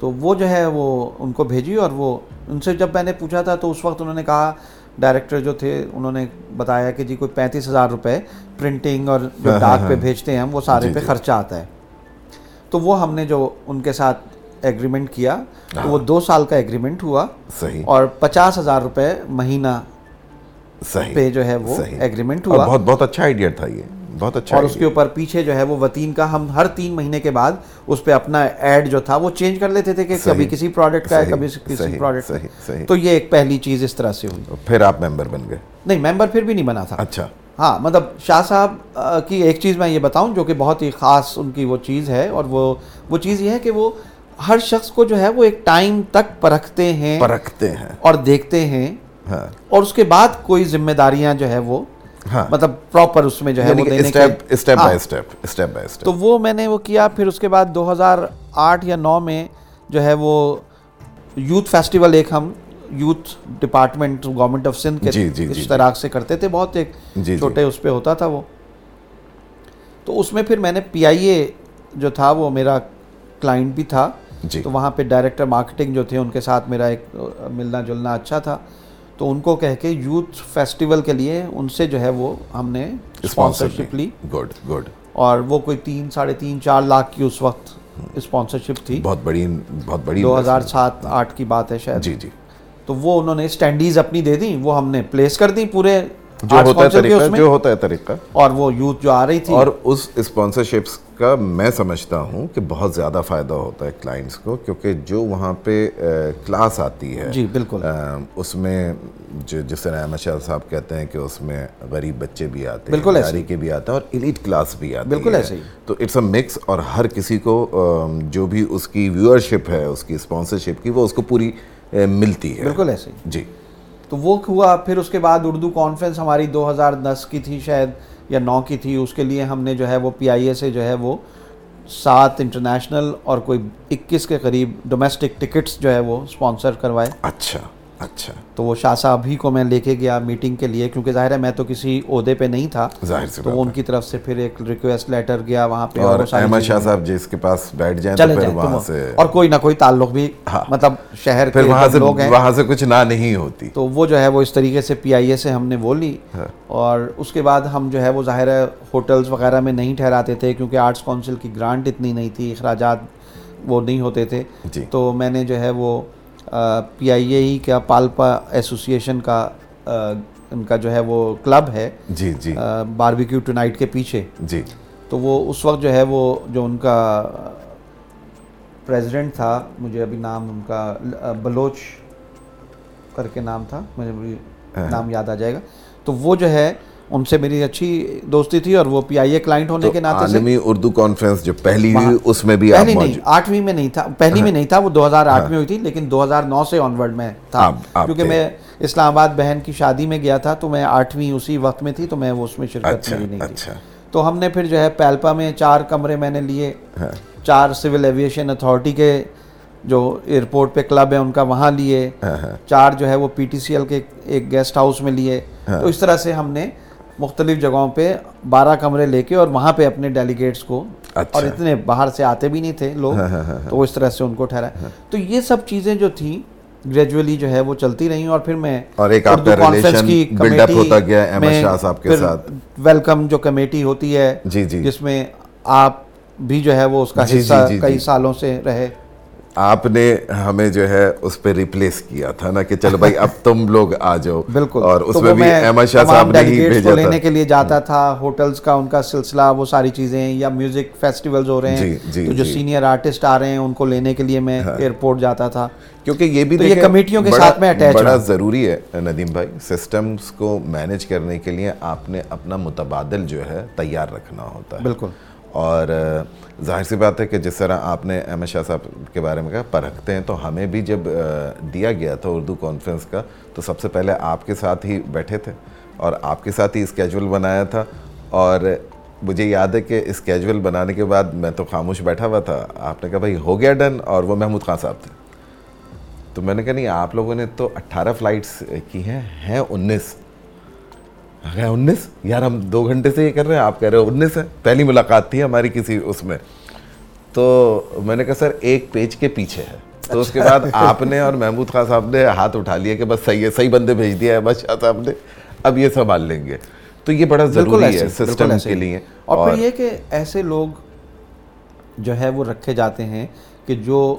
تو وہ جو ہے وہ ان کو بھیجی اور وہ ان سے جب میں نے پوچھا تھا تو اس وقت انہوں نے کہا ڈائریکٹر جو تھے انہوں نے بتایا کہ جی کوئی پینتیس ہزار روپے پرنٹنگ اور جو ڈاک پہ بھیجتے ہیں ہم وہ سارے پہ خرچہ آتا ہے۔ تو وہ ہم نے جو ان کے ساتھ ایگریمنٹ کیا تو وہ دو سال کا ایگریمنٹ ہوا۔ صحیح۔ اور پچاس ہزار روپے مہینہ پہ جو ہے وہ ایگریمنٹ ہوا۔ بہت بہت اچھا آئیڈیا تھا یہ بہت اچھا اور اس کے اوپر پیچھے جو ہے وہ وطین کا ہم ہر تین مہینے کے بعد اس پہ اپنا ایڈ جو تھا وہ چینج کر لیتے تھے کہ کبھی کسی پروڈکٹ کا ہے کبھی کسی پروڈکٹ۔ تو یہ ایک پہلی چیز اس طرح سے ہوئی۔ پھر آپ ممبر بن گئے۔ نہیں ممبر پھر بھی نہیں بنا تھا۔ اچھا۔ ہاں مطلب شاہ صاحب کی ایک چیز میں یہ بتاؤں جو کہ بہت ہی خاص ان کی وہ چیز ہے اور وہ وہ چیز یہ ہے کہ وہ ہر شخص کو جو ہے وہ ایک ٹائم تک پرکھتے ہیں پرکھتے ہیں۔ اور دیکھتے ہیں۔ اور اس کے بعد کوئی ذمہ داریاں جو ہے وہ ہاں۔ مطلب پراپر اس میں جو ہے وہ دینے کے اسٹیپ اسٹیپ ہاں۔ تو وہ میں نے وہ کیا پھر اس کے بعد دو ہزار آٹھ یا نو میں جو ہے وہ یوتھ فیسٹیول ایک ہم youth department government of Sindh کے جی، جی، جی، اشتراک سے کرتے تھے۔ بہت ایک چھوٹے اس پہ ہوتا تھا وہ۔ تو اس میں پھر میں نے پی آئی اے جو تھا وہ میرا کلائنٹ بھی تھا۔ تو وہاں پہ ڈائریکٹر مارکیٹنگ جو تھے ان کے ساتھ میرا ایک ملنا جلنا اچھا تھا۔ تو ان کو کہہ کے یوتھ فیسٹیول کے لیے ان سے جو ہے وہ ہم نے اسپانسرشپ لی. گڈ گڈ اور وہ کوئی تین ساڑھے تین چار لاکھ کی اس وقت اسپانسرشپ تھی. بہت بڑی بہت بڑی دو ہزار سات آٹھ کی بات ہے شاید. جی جی. تو وہ انہوں نے اسٹینڈیز اپنی دے دی وہ ہم نے پلیس کر دی پورے جو ہوتا ہے طریقہ جو ہوتا ہے طریقہ۔ اور وہ یوتھ جو آ رہی تھی۔ اور اس اسپانسرشپس کا میں سمجھتا ہوں کہ بہت زیادہ فائدہ ہوتا ہے کلائنٹس کو کیونکہ جو وہاں پہ کلاس آتی ہے جی بالکل۔ اس میں جو جس طرح احمد شاہ صاحب کہتے ہیں کہ اس میں غریب بچے بھی آتے بالکل ہیں ایسے جاری کے بھی آتے ہیں اور ایلیٹ کلاس بھی آتی بالکل ایسے ہی۔ تو اٹس اے مکس اور ہر کسی کو جو بھی اس کی ویورشپ ہے اس کی اسپانسرشپ کی وہ اس کو پوری ملتی ہے۔ بالکل ایسے ہی۔ جی۔ تو وہ ہوا، پھر اس کے بعد اردو کانفرنس ہماری دو ہزار دس کی تھی شاید، یا نو کی تھی، اس کے لیے ہم نے جو ہے وہ پی آئی اے سے جو ہے وہ سات انٹرنیشنل اور کوئی اکیس کے قریب ڈومیسٹک ٹکٹس جو ہے وہ اسپانسر کروائے۔ اچھا۔ اچھا۔ تو وہ شاہ صاحب ہی کو میں لے کے گیا میٹنگ کے لیے کیونکہ ظاہر ہے میں تو کسی عہدے پہ نہیں تھا۔ ظاہر سے تو ان کی طرف سے پھر ایک ریکویسٹ لیٹر گیا وہاں پہ اور احمد شاہ صاحب جس کے پاس بیٹھ جائیں تو پھر وہاں سے اور کوئی نہ کوئی تعلق بھی مطلب شہر کے لوگ ہیں۔ وہاں سے کچھ نہ نہیں ہوتی۔ تو وہ جو ہے وہ اس طریقے سے پی آئی اے سے ہم نے وہ لی۔ اور اس کے بعد ہم جو ہے وہ ظاہر ہے ہوٹلز وغیرہ میں نہیں ٹھہراتے تھے کیونکہ آرٹس کونسل کی گرانٹ اتنی نہیں تھی اخراجات وہ نہیں ہوتے تھے۔ جی۔ تو میں نے جو ہے وہ پی آئی اے ہی کا پالپا ایسوسیشن کا ان کا جو ہے وہ کلب ہے۔ جی جی۔ باربیکیو ٹو نائٹ کے پیچھے۔ جی۔ تو وہ اس وقت جو ہے وہ جو ان کا پریزیڈنٹ تھا مجھے ابھی نام ان کا بلوچ کر کے نام تھا مجھے ابھی نام یاد آ جائے گا۔ تو وہ جو ہے ان سے میری اچھی دوستی تھی اور وہ پی آئی اے کلائنٹ ہونے کے ناطے سے اردو کانفرنس جو پہلی ہوئی اس میں بھی پہلی نہیں آٹھویں میں نہیں تھا پہلی میں نہیں تھا وہ دو ہزار آٹھ میں ہوئی تھی لیکن دو ہزار نو سے آن ورڈ میں تھا۔ کیونکہ۔ میں اسلام آباد بہن کی شادی میں گیا تھا تو میں آٹھویں اسی وقت میں تھی تو میں وہ اس میں شرکت اچھا میری نہیں تھی۔ اچھا۔ تو ہم نے پھر جو ہے پیلپا میں چار کمرے میں نے لیے۔ ہاں۔ چار سول ایویشن اتھارٹی کے جو ایئرپورٹ پہ کلب ہے ان کا وہاں لیے۔ ہاں ہاں۔ چار جو ہے وہ پی ٹی سی ایل کے ایک گیسٹ ہاؤس میں لیے۔ تو اس طرح سے ہم نے مختلف جگہوں پہ بارہ کمرے لے کے اور وہاں پہ اپنے ڈیلیگیٹس کو اچھا۔ اور اتنے باہر سے آتے بھی نہیں تھے لوگ تو وہ اس طرح سے ان کو ٹھہرا تو یہ سب چیزیں جو تھیں گریجولی جو ہے وہ چلتی رہی اور پھر میں اور ایک آپ کا ریلیشن بلڈ اپ ہوتا گیا احمد شاہ صاحب کے ساتھ۔ ویلکم جو کمیٹی ہوتی ہے جی جی۔ جس میں آپ بھی جو ہے وہ اس کا جی، حصہ۔ کئی سالوں سے رہے۔ آپ نے ہمیں جو ہے اس پہ ریپلیس کیا تھا نا کہ چلو بھائی اب تم لوگ آ جاؤ۔ بالکل۔ اور اس میں بھی احمد شاہ صاحب نے ہی بھیجا تھا۔ لینے کے لیے جاتا تھا ہوٹلز کا ان کا سلسلہ وہ ساری چیزیں یا میوزک فیسٹیولز ہو رہے جی، ہیں۔ جی، تو جو جی۔ سینئر آرٹسٹ آ رہے ہیں ان کو لینے کے لیے میں ایئرپورٹ جاتا تھا۔ کیونکہ یہ بھی یہ کمیٹیوں کے ساتھ میں attach بڑا۔ ضروری ہے ندیم بھائی سسٹمز کو مینج کرنے کے لیے آپ نے اپنا متبادل جو ہے تیار رکھنا ہوتا ہے۔ بالکل۔ اور ظاہر سی بات ہے کہ جس طرح آپ نے احمد شاہ صاحب کے بارے میں کہا پرکھتے ہیں تو ہمیں بھی جب دیا گیا تھا اردو کانفرنس کا، تو سب سے پہلے آپ کے ساتھ ہی بیٹھے تھے اور آپ کے ساتھ ہی اسکیجول بنایا تھا اور مجھے یاد ہے کہ اسکیجول بنانے کے بعد میں تو خاموش بیٹھا ہوا تھا۔ آپ نے کہا، بھائی، ہو گیا ڈن اور وہ محمود خان صاحب تھے۔ تو میں نے کہا، نہیں، آپ لوگوں نے تو اٹھارہ فلائٹس کی ہیں ہیں انیس انیس۔ یار ہم دو گھنٹے سے یہ کر رہے ہیں آپ کہہ رہے ہو انیس ہے۔ پہلی ملاقات تھی ہماری کسی اس میں۔ تو میں نے کہا سر ایک پیج کے پیچھے ہے۔ تو اس کے بعد آپ نے اور محمود خان صاحب نے ہاتھ اٹھا لیا کہ بس صحیح ہے صحیح بندے بھیج دیا ہے بس شاہ صاحب نے۔ اب یہ سنبھال لیں گے۔ تو یہ بڑا ضروری ہے سسٹم کے لیے۔ اور پھر یہ کہ ایسے لوگ جو ہے وہ رکھے جاتے ہیں کہ جو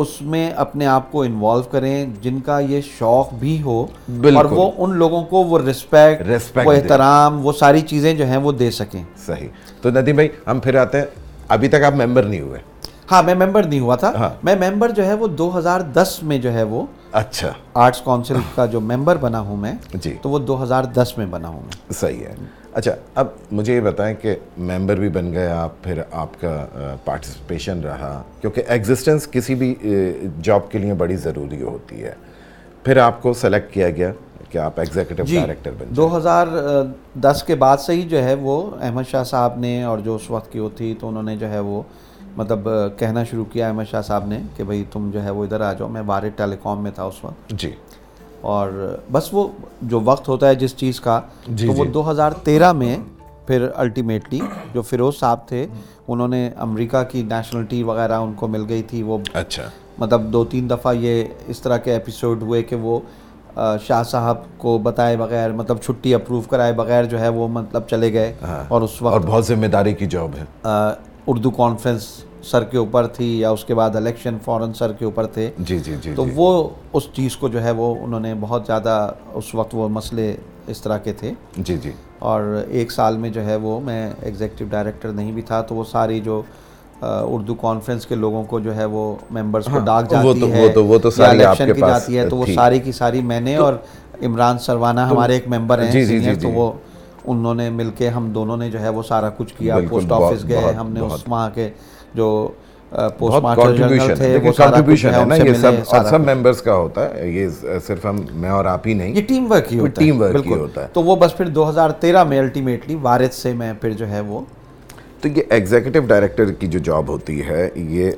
اس میں اپنے آپ کو انوالو کریں جن کا یہ شوق بھی ہو اور۔ وہ ان لوگوں کو وہ رسپیکٹ وہ۔ احترام وہ ساری چیزیں جو ہیں وہ دے سکیں۔ صحیح۔ تو ندیم بھائی ہم پھر آتے ہیں۔ ابھی تک آپ ممبر نہیں ہوئے۔ ہاں میں ممبر نہیں ہوا تھا۔ ہاں۔ میں ممبر جو ہے وہ دو ہزار دس میں جو ہے وہ اچھا۔ آرٹس کونسل کا جو ممبر بنا ہوں میں جی۔ تو وہ دو ہزار دس میں بنا ہوں میں۔ صحیح ہے۔ اچھا اب مجھے یہ بتائیں کہ ممبر بھی بن گئے آپ پھر آپ کا پارٹیسپیشن رہا کیونکہ ایگزسٹنس کسی بھی جاب کے لیے بڑی ضروری ہوتی ہے۔ پھر آپ کو سلیکٹ کیا گیا کہ آپ ایگزیکٹو جی ڈائریکٹر بن دو ہزار دس کے بعد سے ہی جو ہے وہ احمد شاہ صاحب نے اور جو اس وقت کی وہ تھی تو انہوں نے جو ہے وہ مطلب کہنا شروع کیا احمد شاہ صاحب نے کہ بھئی تم جو ہے وہ ادھر آ جاؤ میں بارے ٹیلی کام میں تھا اس وقت۔ جی۔ اور بس وہ جو وقت ہوتا ہے جس چیز کا جی، تو وہ جی۔ دو ہزار تیرہ میں پھر الٹیمیٹلی جو فیروز صاحب تھے انہوں نے امریکہ کی نیشنلٹی وغیرہ ان کو مل گئی تھی۔ وہ اچھا۔ مطلب دو تین دفعہ یہ اس طرح کے ایپیسوڈ ہوئے کہ وہ شاہ صاحب کو بتائے بغیر مطلب چھٹی اپروو کرائے بغیر جو ہے وہ مطلب چلے گئے۔ اور اس اور وقت بہت ذمہ داری کی جاب ہے۔ اردو کانفرنس سر کے اوپر تھی یا اس کے بعد الیکشن فورن سر کے اوپر تھے جی جی جی تو وہ اس چیز کو جو ہے وہ انہوں نے بہت زیادہ اس وقت وہ مسئلے اس طرح کے تھے جی جی اور ایک سال میں جو ہے وہ میں ایگزیکٹو ڈائریکٹر نہیں بھی تھا تو وہ ساری جو اردو کانفرنس کے لوگوں کو جو ہے وہ ممبرز کو ڈاک وہ جاتی ہے وہ تو- وہ تو یا ساری الیکشن کی جاتی ہے تو وہ۔ ساری کی ساری میں نے اور عمران سروانہ ہمارے ایک ممبر ہیں جی، جی، جی، تو جی۔ وہ انہوں نے مل کے ہم دونوں نے جو ہے وہ سارا کچھ کیا پوسٹ آفس گئے ہم نے۔ اس وہاں کے جو پوسٹ ممبرس کا ہوتا ہے۔ یہ صرف ہم میں اور آپ ہی نہیں۔ یہ ٹیم ورک ہی ہوتا ہے ٹیم ورک ہی بالکل۔ ہوتا ہے۔ تو وہ بس پھر دو ہزار تیرہ میں الٹیمیٹلی وارث سے میں پھر جو ہے وہ تو یہ ایگزیکٹو ڈائریکٹر کی جو جاب ہوتی ہے یہ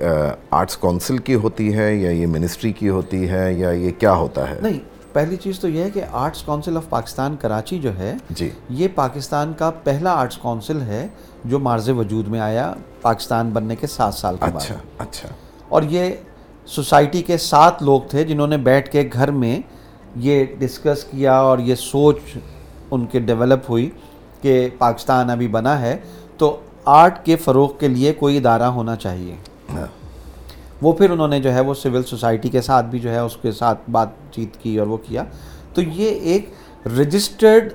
آرٹس کونسل کی ہوتی ہے یا یہ منسٹری کی ہوتی ہے یا یہ کیا ہوتا ہے؟ نہیں پہلی چیز تو یہ ہے کہ arts council of Pakistan Karachi جو ہے جی۔ یہ پاکستان کا پہلا آرٹس کونسل ہے۔ جو مارز وجود میں آیا پاکستان بننے کے سات سال کے بعد۔ اچھا اچھا۔ اور یہ سوسائٹی کے سات لوگ تھے جنہوں نے بیٹھ کے گھر میں یہ ڈسکس کیا اور یہ سوچ ان کے ڈیولپ ہوئی کہ پاکستان ابھی بنا ہے تو آرٹ کے فروغ کے لیے کوئی ادارہ ہونا چاہیے۔ ہاں۔ وہ پھر انہوں نے جو ہے وہ سول سوسائٹی کے ساتھ بھی جو ہے اس کے ساتھ بات چیت کی اور وہ کیا۔ تو یہ ایک رجسٹرڈ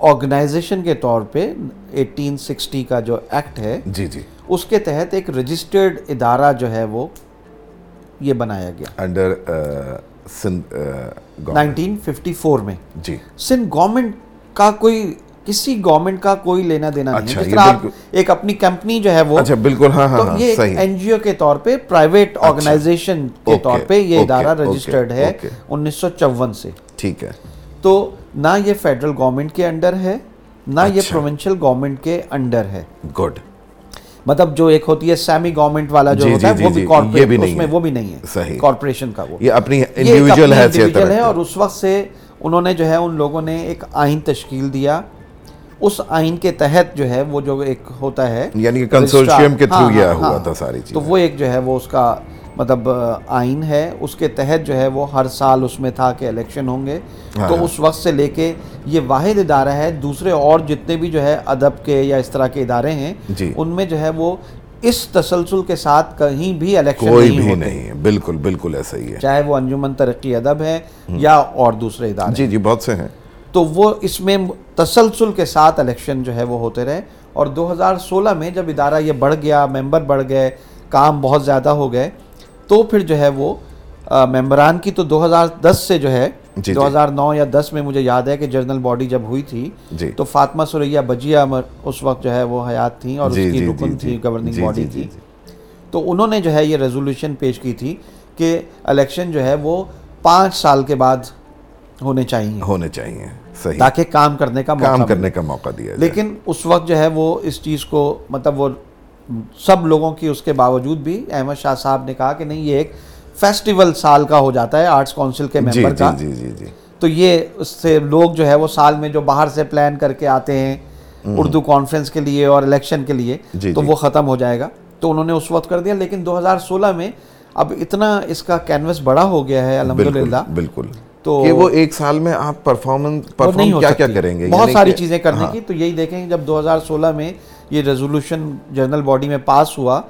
آرگنائزیشن کے طور پہ ایٹین سکسٹی کا جو ایکٹ ہے جی جی۔ اس کے تحت ایک رجسٹرڈ ادارہ جو ہے وہ یہ بنایا گیا۔ انڈر نائنٹین ففٹی فور میں۔ جی۔ سندھ گورنمنٹ کا کوئی کسی گورنمنٹ کا کوئی لینا دینا نہیں۔ اچھا، جس طرح آپ ایک اپنی کمپنی جو ہے وہ اچھا بالکل ہاں ہاں یہ این جی او کے طور پہ پرائیویٹ آرگنائزیشن کے اوکے، طور پہ یہ ادارہ رجسٹرڈ ہے۔ انیس سو چون سے۔ ٹھیک ہے۔ تو نہ یہ فیڈرل گورنمنٹ کے انڈر ہے نہ یہ اچھا۔ پروونشل گورنمنٹ کے انڈر ہے گڈ مطلب جو ایک ہوتی ہے سیمی گورنمنٹ والا جو جی، ہوتا ہے جی، وہ بھی جی، یہ کارپوریٹ بھی اس میں۔ وہ بھی نہیں ہے۔ کارپوریشن کا وہ یہ اپنی انڈیویجول ہے اور اس وقت سے انہوں نے جو ہے ان لوگوں نے ایک آئین تشکیل دیا اس آئین کے تحت جو ہے وہ جو ایک ہوتا ہے یعنی کنسورشیم کے تھرو ہاں، یہ ہاں، ہوا ہاں۔ تھا ساری تو چیز وہ ایک جو ہے وہ اس کا مطلب آئین ہے اس کے تحت جو ہے وہ ہر سال اس میں تھا کہ الیکشن ہوں گے۔ ہاں، تو اس وقت سے لے کے یہ واحد ادارہ ہے دوسرے اور جتنے بھی جو ہے ادب کے یا اس طرح کے ادارے ہیں جی۔ ان میں جو ہے وہ اس تسلسل کے ساتھ کہیں بھی الیکشن کوئی نہیں بھی ہوتے۔ نہیں ہے۔ بالکل بالکل ایسا ہی ہے۔ چاہے وہ انجمن ترقی ادب ہے یا اور دوسرے ادارے۔ جی جی بہت سے ہیں۔ تو وہ اس میں تسلسل کے ساتھ الیکشن جو ہے وہ ہوتے رہے۔ اور دو ہزار سولہ میں جب ادارہ یہ بڑھ گیا ممبر بڑھ گئے کام بہت زیادہ ہو گئے تو پھر جو ہے وہ ممبران کی تو دو ہزار دس سے جو ہے جی، دو ہزار نو یا دس میں مجھے یاد ہے کہ جنرل باڈی جب ہوئی تھی جی۔ تو فاطمہ سریہ بجیا اس وقت جو ہے وہ حیات تھیں اور اس جی کی جی جی رکن جی۔ تھی گورننگ جی، باڈی جی، جی، جی۔ تو انہوں نے جو ہے یہ ریزولوشن پیش کی تھی کہ الیکشن جو ہے وہ پانچ سال کے بعد ہونے چاہیے۔ ہونے چاہیے صحیح۔ تاکہ کام کرنے کا موقع کام۔ کرنے کا موقع دیا لیکن اس وقت جو ہے وہ اس چیز کو مطلب وہ سب لوگوں کی اس کے باوجود بھی احمد شاہ صاحب نے کہا کہ نہیں یہ ایک فیسٹیول سال کا ہو جاتا ہے آرٹس کونسل کے ممبر جی کا۔ جی جی جی۔ تو یہ اس سے لوگ جو ہے وہ سال میں جو باہر سے پلان کر کے آتے ہیں اردو کانفرنس کے لیے اور الیکشن کے لیے تو۔ وہ ختم ہو جائے گا۔ تو انہوں نے اس وقت کر دیا لیکن دو ہزار سولہ میں اب اتنا اس کا کینوس بڑا ہو گیا ہے الحمدللہ۔ بالکل تو کہ وہ ایک سال میں آپ پرفارمنس پرفارم کیا کیا۔ کریں گے؟ بہت یعنی ساری چیزیں کرنے ہاں، کی۔ تو یہی دیکھیں جب دو ہزار سولہ میں یہ ریزولوشن جنرل باڈی میں پاس ہوا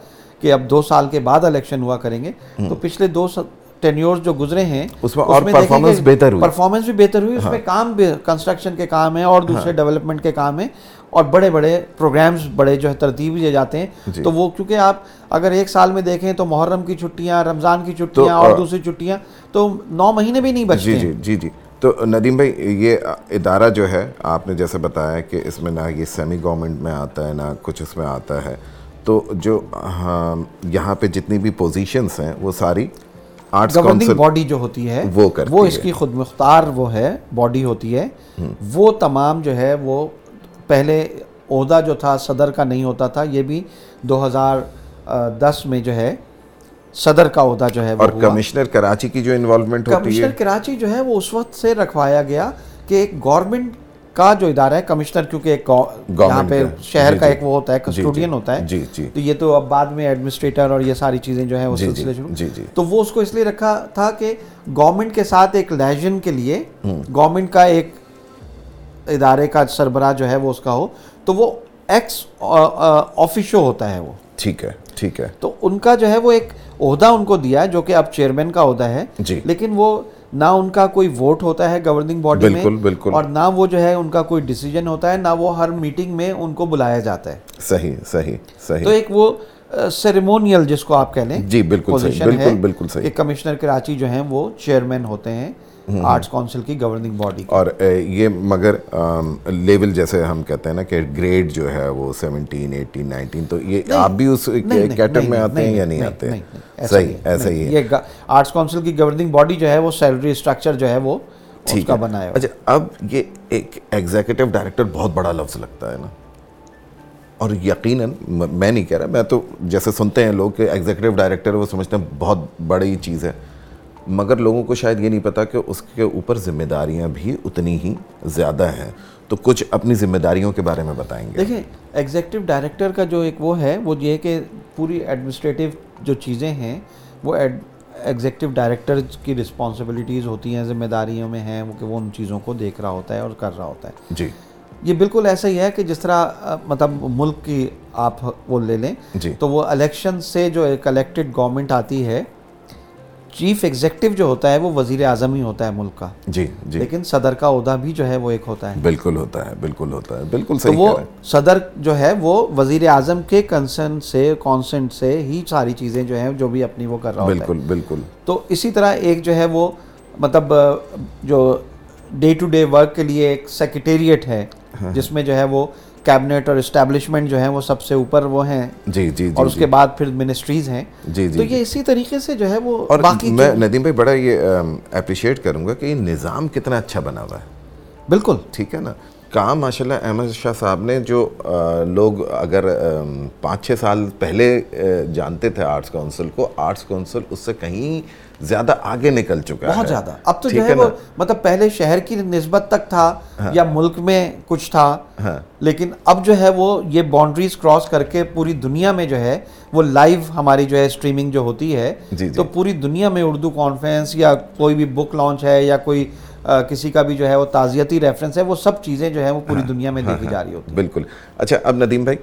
کہ اب دو سال کے بعد الیکشن ہوا کریں گے تو پچھلے دو ٹینیور جو گزرے ہیں اس میں اور performance بہتر ہوئی۔ ہاں۔ پرفارمنس بھی بہتر ہوئی اس میں کام بھی کنسٹرکشن کے کام ہیں اور دوسرے ڈیولپمنٹ کے کام ہیں اور بڑے بڑے پروگرامز بڑے جو ہے ترتیب دیے جاتے ہیں جی۔ تو وہ کیونکہ آپ اگر ایک سال میں دیکھیں تو محرم کی چھٹیاں رمضان کی چھٹیاں اور دوسری چھٹیاں تو نو مہینے بھی نہیں بچتے جی جی جی جی تو ندیم بھائی یہ ادارہ جو ہے آپ نے جیسے بتایا کہ اس میں نہ یہ سیمی گورنمنٹ میں آتا ہے نہ کچھ اس میں آتا ہے۔ تو جو ہاں یہاں پہ جتنی بھی پوزیشنس ہیں وہ ساری آرٹس گورننگ باڈی جو ہوتی ہے وہ کرتی وہ اس۔ کی خود مختار وہ ہے باڈی ہوتی ہے۔ وہ تمام جو ہے وہ پہلے عہدہ جو تھا صدر کا نہیں ہوتا تھا یہ بھی دو ہزار دس میں جو ہے صدر کا عہدہ جو ہے اور کمشنر کراچی کی جو انوالومنٹ ہوتی کمشنر ہے کراچی جو ہے وہ اس وقت سے رکھوایا گیا کہ ایک گورنمنٹ کا جو ادارہ ہے کمشنر کیونکہ ایک یہاں پہ۔ شہر جی، کا جی۔ ایک وہ ہوتا ہے جی، جی۔ کسٹوڈین ہوتا ہے۔ جی جی۔ تو یہ تو اب بعد میں ایڈمنسٹریٹر اور یہ ساری چیزیں جو ہیں وہ سلسلے شروع۔ تو وہ اس کو اس لیے رکھا تھا کہ گورنمنٹ کے ساتھ ایک لیجن کے لیے گورنمنٹ کا ایک ادارے کا سربراہ جو ہے وہ اس کا ہو۔ تو وہ ایکس آفیشو ہوتا ہے وہ۔ ٹھیک ہے ٹھیک ہے۔ تو ان کا جو ہے وہ ایک عہدہ ان کو دیا ہے جو کہ اب چیئرمین کا عہدہ ہے جی۔ لیکن وہ نہ ان کا کوئی ووٹ ہوتا ہے گورننگ باڈی میں بالکل،۔ اور نہ وہ جو ہے ان کا کوئی ڈیسیجن ہوتا ہے نہ وہ ہر میٹنگ میں ان کو بلایا جاتا ہے صحیح صحیح تو صحیح ایک وہ سیریمونیل جس کو آپ کہہ لیں جی، بالکل صحیح، بالکل، بالکل صحیح۔ کہ کمشنر کراچی جو ہیں وہ چیئرمین ہوتے ہیں آرٹس کونسل کی گورننگ باڈی اور یہ مگر لیول جیسے ہم کہتے ہیں نا کہ گریڈ جو ہے وہ سیونٹین ایٹین نائنٹین تو یہ آپ بھی اس کیٹر میں آتے ہیں یا نہیں آتے؟ ہیں صحیح ایسا ہی ہے۔ آرٹس کونسل کی گورننگ باڈی جو ہے وہ سیلری اسٹرکچر جو ہے وہ اس کا ہے۔ بنایا۔ ہوا اچھا اب یہ ایک ایگزیکٹو ڈائریکٹر بہت بڑا لفظ لگتا ہے نا۔ اور یقیناً میں نہیں کہہ رہا میں تو جیسے سنتے ہیں لوگ کہ ایگزیکٹو ڈائریکٹر وہ سمجھتے ہیں بہت بڑی چیز ہے۔ مگر لوگوں کو شاید یہ نہیں پتا کہ اس کے اوپر ذمہ داریاں بھی اتنی ہی زیادہ ہیں۔ تو کچھ اپنی ذمہ داریوں کے بارے میں بتائیں گے۔ دیکھیں ایگزیکٹو ڈائریکٹر کا جو ایک وہ ہے وہ یہ کہ پوری ایڈمنسٹریٹو جو چیزیں ہیں وہ ایگزیکٹو ڈائریکٹر کی رسپانسبلٹیز ہوتی ہیں ذمہ داریوں میں ہیں وہ کہ وہ ان چیزوں کو دیکھ رہا ہوتا ہے اور کر رہا ہوتا ہے۔ جی۔ یہ بالکل ایسا ہی ہے کہ جس طرح مطلب ملک کی آپ وہ لے لیں جی۔ تو وہ الیکشن سے جو ایک الیکٹڈ گورنمنٹ آتی ہے چیف ایگزیکٹو جو ہوتا ہے وہ وزیر اعظم ہی ہوتا ہے ملک کا۔ جی جی۔ لیکن صدر کا عہدہ بھی جو ہے وہ ایک ہوتا ہے۔ بالکل ہوتا ہے بالکل ہوتا ہے بالکل تو صحیح وہ رہے ہیں۔ صدر جو ہے وہ وزیر اعظم کے کنسرن سے کانسنٹ سے ہی ساری چیزیں جو ہیں جو بھی اپنی وہ کر رہا ہوتا ہے۔ بالکل بالکل۔ تو اسی طرح ایک جو ہے وہ مطلب جو ڈے ٹو ڈے ورک کے لیے ایک سیکریٹریٹ ہے ہاں، جس میں جو ہے وہ کیبنٹ اور اسٹیبلشمنٹ جو ہیں وہ سب سے اوپر وہ ہیں جی جی جی اور اس کے بعد پھر منسٹریز ہیں۔ جی تو جی۔ یہ اسی طریقے سے جو ہے وہ اور باقی میں ندیم بھائی بڑا یہ اپریشیٹ کروں گا کہ یہ نظام کتنا اچھا بنا ہوا ہے۔ بالکل۔ ٹھیک ہے نا؟ کام ماشاء اللہ احمد شاہ صاحب نے جو لوگ اگر پانچ چھ سال پہلے جانتے تھے آرٹس کونسل کو آرٹس کونسل اس سے کہیں زیادہ آگے نکل چکا ہے۔ بہت زیادہ۔ اب تو جو ہے وہ مطلب پہلے شہر کی نسبت تک تھا ہاں۔ یا ملک میں کچھ تھا لیکن اب جو ہے وہ یہ باؤنڈریز کراس کر کے پوری دنیا میں جو ہے وہ لائیو ہماری جو ہے اسٹریمنگ جو ہوتی ہے جی، تو پوری دنیا میں اردو کانفرنس یا کوئی بھی بک لانچ ہے یا کوئی کسی کا بھی جو ہے وہ تعزیتی ریفرنس ہے وہ سب چیزیں جو ہیں وہ پوری دنیا میں دیکھی جا رہی ہوتی ہیں۔ بالکل۔ اچھا اب ندیم بھائی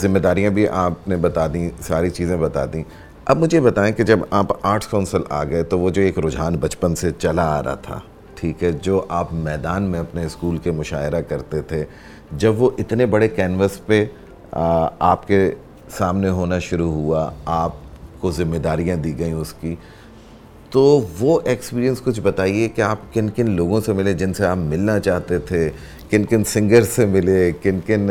ذمہ داریاں بھی آپ نے بتا دیں ساری چیزیں بتا دیں۔ اب مجھے بتائیں کہ جب آپ آرٹس کونسل آ گئے تو وہ جو ایک رجحان بچپن سے چلا آ رہا تھا ٹھیک ہے جو آپ میدان میں اپنے اسکول کے مشاعرہ کرتے تھے جب وہ اتنے بڑے کینوس پہ آپ کے سامنے ہونا شروع ہوا آپ کو ذمہ داریاں دی گئیں اس کی تو وہ ایکسپیرینس کچھ بتائیے کہ آپ کن کن لوگوں سے ملے جن سے آپ ملنا چاہتے تھے، کن کن سنگر سے ملے، کن کن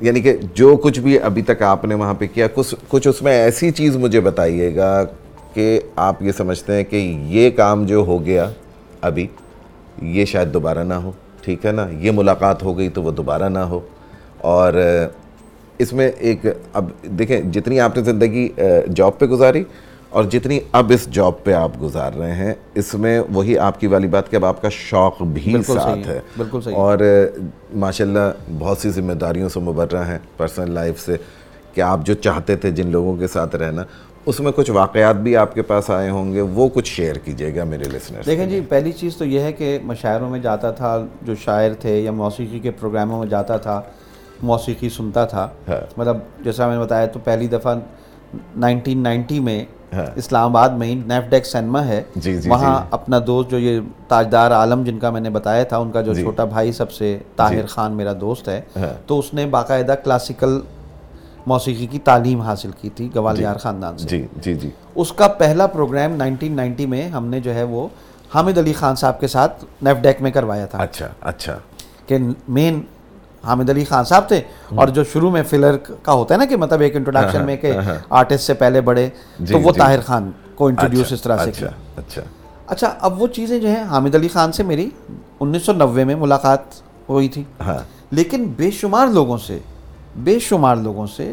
یعنی کہ جو کچھ بھی ابھی تک آپ نے وہاں پہ کیا، کچھ کچھ اس میں ایسی چیز مجھے بتائیے گا کہ آپ یہ سمجھتے ہیں کہ یہ کام جو ہو گیا ابھی، یہ شاید دوبارہ نہ ہو، ٹھیک ہے نا؟ یہ ملاقات ہو گئی تو وہ دوبارہ نہ ہو۔ اور اس میں ایک، اب دیکھیں، جتنی آپ نے زندگی جاب پہ گزاری اور جتنی اب اس جاب پہ آپ گزار رہے ہیں اس میں وہی آپ کی والی بات کہ اب آپ کا شوق بھی ساتھ ہے اور ماشاءاللہ بہت سی ذمہ داریوں سے مبرہ ہیں پرسنل لائف سے کہ آپ جو چاہتے تھے جن لوگوں کے ساتھ رہنا اس میں کچھ واقعات بھی آپ کے پاس آئے ہوں گے وہ کچھ شیئر کیجیے گا میرے لسنر دیکھیں جی پہلی چیز تو یہ ہے کہ مشاعروں میں جاتا تھا جو شاعر تھے یا موسیقی کے پروگراموں میں جاتا تھا موسیقی سنتا تھا ہاں۔ مطلب جیسا میں نے بتایا تو پہلی دفعہ نائنٹین نائنٹی میں۔ اسلام آباد میں ہی نیف ڈیک سینما ہے۔ جی، جی، وہاں جی۔ اپنا دوست جو یہ تاجدار عالم جن کا میں نے بتایا تھا ان کا جو چھوٹا بھائی سب سے طاہر خان میرا دوست ہے ہاں۔ تو اس نے باقاعدہ کلاسیکل موسیقی کی تعلیم حاصل کی تھی گوالیار خاندان سے۔ اس کا پہلا پروگرام نائنٹین نائنٹی میں ہم نے جو ہے وہ حامد علی خان صاحب کے ساتھ نیف ڈیک میں کروایا تھا۔ اچھا اچھا۔ کہ مین حامد علی خان صاحب تھے۔ اور جو شروع میں فلر کا ہوتا ہے نا کہ مطلب ایک انٹروڈکشن میں کہ آرٹسٹ سے پہلے بڑے جی، تو وہ جی۔ طاہر خان کو انٹروڈیوس اچھا، اس طرح سے کیا۔ اچھا،, اچھا اچھا اب وہ چیزیں جو ہیں حامد علی خان سے میری انیس سو نوے میں ملاقات ہوئی تھی۔ ہاں۔ لیکن بے شمار لوگوں سے بے شمار لوگوں سے